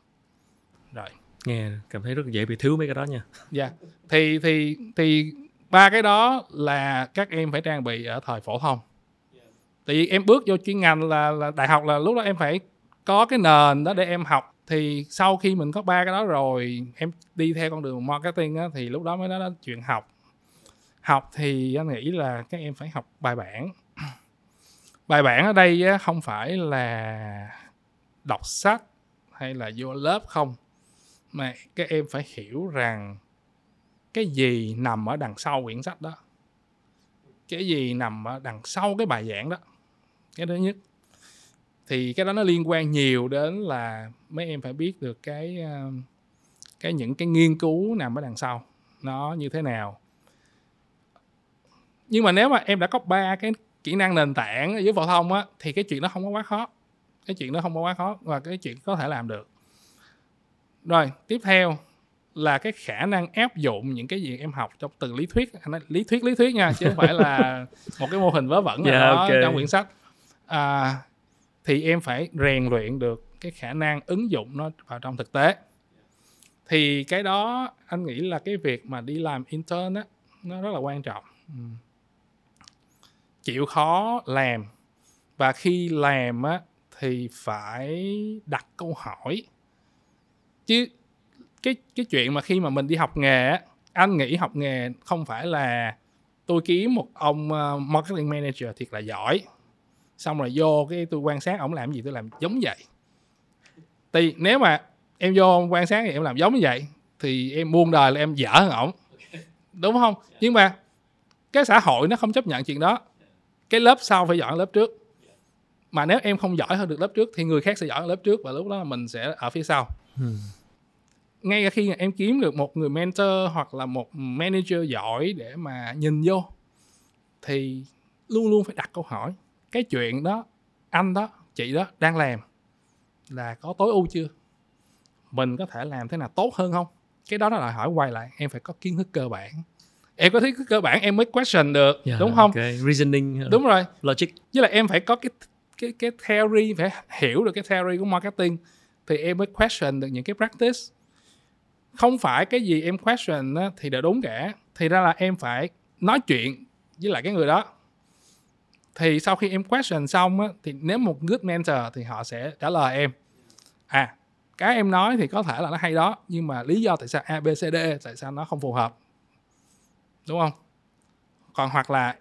Rồi nghe cảm thấy rất dễ bị thiếu mấy cái đó nha. Dạ. Yeah. thì thì thì ba cái đó là các em phải trang bị ở thời phổ thông. Tại vì em bước vô chuyên ngành là là đại học là lúc đó em phải có cái nền đó để em học. Thì sau khi mình có ba cái đó rồi em đi theo con đường marketing á, thì lúc đó mới nói đến chuyện học. Học thì anh nghĩ là các em phải học bài bản. Bài bản ở đây á, không phải là đọc sách hay là vô lớp không mà các em phải hiểu rằng cái gì nằm ở đằng sau quyển sách đó? Cái gì nằm ở đằng sau cái bài giảng đó? Cái thứ nhất. Thì cái đó nó liên quan nhiều đến là mấy em phải biết được cái ờ, cái những cái nghiên cứu nằm ở đằng sau nó như thế nào. Nhưng mà nếu mà em đã có ba cái kỹ năng nền tảng ở dưới phổ thông á, thì cái chuyện đó không có quá khó. Cái chuyện đó không có quá khó và cái chuyện có thể làm được rồi tiếp theo là cái khả năng áp dụng những cái gì em học trong từ lý thuyết. Lý thuyết lý thuyết nha chứ không phải là một cái mô hình vớ vẩn nào yeah, đó okay. trong quyển sách. À, thì em phải rèn luyện được cái khả năng ứng dụng nó vào trong thực tế. Thì cái đó anh nghĩ là cái việc mà đi làm intern á nó rất là quan trọng. Chịu khó làm. Và khi làm á thì phải đặt câu hỏi chứ cái cái chuyện mà khi mà mình đi học nghề á, anh nghĩ học nghề không phải là tôi kiếm một ông ờ, marketing manager thiệt là giỏi, xong rồi vô cái tôi quan sát ổng làm gì, tôi làm giống vậy. Thì nếu mà em vô quan sát thì em làm giống như vậy, thì em muôn đời là em dở hơn ổng. Đúng không? Nhưng mà cái xã hội nó không chấp nhận chuyện đó. Cái lớp sau phải giỏi hơn lớp trước. Mà nếu em không giỏi hơn được lớp trước thì người khác sẽ giỏi hơn lớp trước và lúc đó mình sẽ ở phía sau. Hmm ngay cả khi em kiếm được một người mentor hoặc là một manager giỏi để mà nhìn vô thì luôn luôn phải đặt câu hỏi. Cái chuyện đó anh đó chị đó đang làm là có tối ưu chưa? Mình có thể làm thế nào tốt hơn không? Cái đó là đòi hỏi quay lại em phải có kiến thức cơ bản. Em có kiến thức cơ bản em mới question được yeah, dạ, đúng không? okay. reasoning đúng rồi. Logic. Với lại em phải có cái cái cái theory phải hiểu được cái theory của marketing thì em mới question được những cái practice không phải cái gì em question á, thì đều đúng cả. Thì ra là em phải nói chuyện với lại cái người đó. Thì sau khi em question xong á, thì nếu một good mentor thì họ sẽ trả lời em. À cái em nói thì có thể là nó hay đó nhưng mà lý do tại sao a b c d tại sao nó không phù hợp? Đúng không? Còn hoặc là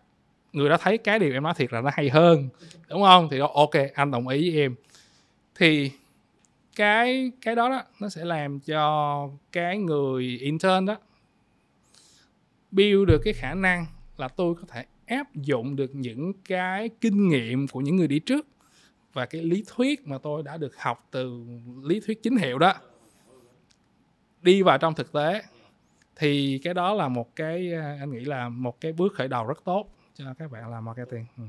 người đó thấy cái điều em nói thiệt là nó hay hơn đúng không? Thì đó ok anh đồng ý với em. Thì cái cái đó đó nó sẽ làm cho cái người intern đó build được cái khả năng là tôi có thể áp dụng được những cái kinh nghiệm của những người đi trước và cái lý thuyết mà tôi đã được học từ lý thuyết chính hiệu đó đi vào trong thực tế. Thì cái đó là một cái anh nghĩ là một cái bước khởi đầu rất tốt cho các bạn làm marketing. Ừ.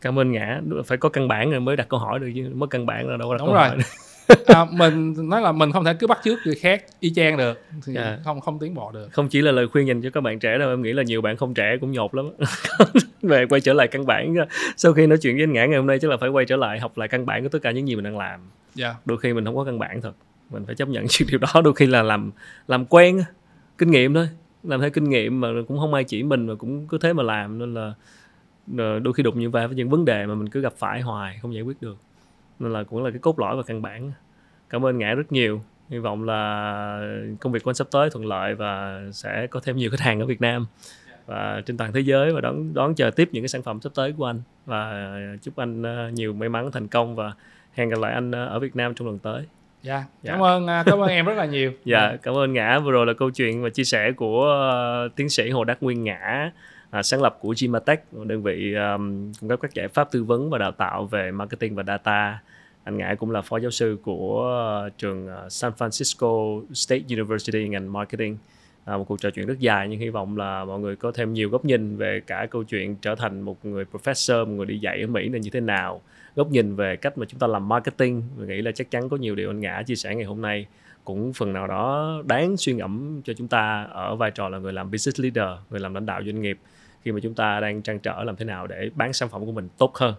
cảm ơn ngã. Phải có căn bản rồi mới đặt câu hỏi được chứ. Mất căn bản là đâu có đặt đúng câu rồi. hỏi à, mình nói là mình không thể cứ bắt chước người khác y chang được thì. Dạ. không không tiến bộ được không chỉ là lời khuyên dành cho các bạn trẻ đâu em nghĩ là nhiều bạn không trẻ cũng nhột lắm về quay trở lại căn bản sau khi nói chuyện với anh ngã ngày hôm nay chắc là phải quay trở lại học lại căn bản của tất cả những gì mình đang làm yeah. Dạ. đôi khi mình không có căn bản thật mình phải chấp nhận chuyện điều đó đôi khi là làm làm quen kinh nghiệm thôi làm theo kinh nghiệm mà cũng không ai chỉ mình mà cũng cứ thế mà làm nên là ờ, đôi khi đụng như va với những vấn đề mà mình cứ gặp phải hoài không giải quyết được nên là cũng là cái cốt lõi và căn bản cảm ơn ngã rất nhiều hy vọng là công việc của anh sắp tới thuận lợi và sẽ có thêm nhiều khách hàng ở Việt Nam và trên toàn thế giới và đón đón chờ tiếp những cái sản phẩm sắp tới của anh và chúc anh ờ, nhiều may mắn thành công và hẹn gặp lại anh ờ, ở Việt Nam trong lần tới. Dạ, yeah, dạ. cảm ơn ờ, cảm ơn em rất là nhiều. Dạ, cảm ơn Ngã vừa rồi là câu chuyện và chia sẻ của uh, tiến sĩ Hồ Đắc Nguyên Ngã à, sáng lập của Gimatech, đơn vị um, cung cấp các giải pháp tư vấn và đào tạo về marketing và data. Anh Ngãi cũng là phó giáo sư của uh, trường uh, San Francisco State University ngành marketing. À, một cuộc trò chuyện rất dài nhưng hy vọng là mọi người có thêm nhiều góc nhìn về cả câu chuyện trở thành một người professor một người đi dạy ở Mỹ là như thế nào góc nhìn về cách mà chúng ta làm marketing. Mình nghĩ là chắc chắn có nhiều điều anh Ngã chia sẻ ngày hôm nay. Cũng phần nào đó đáng suy ngẫm cho chúng ta ở vai trò là người làm business leader người làm lãnh đạo doanh nghiệp khi mà chúng ta đang trăn trở làm thế nào để bán sản phẩm của mình tốt hơn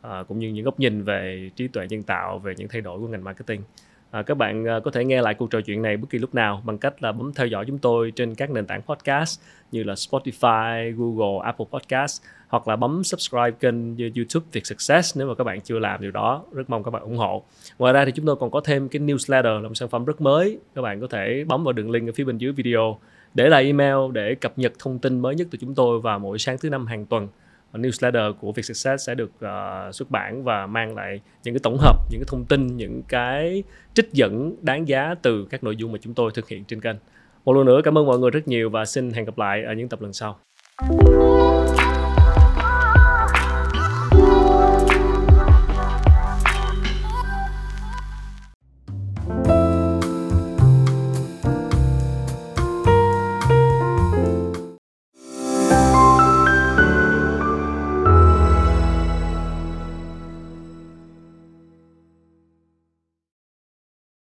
à, cũng như những góc nhìn về trí tuệ nhân tạo về những thay đổi của ngành marketing. À, các bạn à, có thể nghe lại cuộc trò chuyện này bất kỳ lúc nào bằng cách là bấm theo dõi chúng tôi trên các nền tảng podcast như là Spotify, Google, Apple Podcast hoặc là bấm subscribe kênh YouTube Việt Success nếu mà các bạn chưa làm điều đó. Rất mong các bạn ủng hộ. Ngoài ra thì chúng tôi còn có thêm cái newsletter là một sản phẩm rất mới. Các bạn có thể bấm vào đường link ở phía bên dưới video để lại email để cập nhật thông tin mới nhất từ chúng tôi vào mỗi sáng thứ năm hàng tuần newsletter của Việt Success sẽ được uh, xuất bản và mang lại những cái tổng hợp, những cái thông tin, những cái trích dẫn đáng giá từ các nội dung mà chúng tôi thực hiện trên kênh. Một lần nữa cảm ơn mọi người rất nhiều và xin hẹn gặp lại ở những tập lần sau.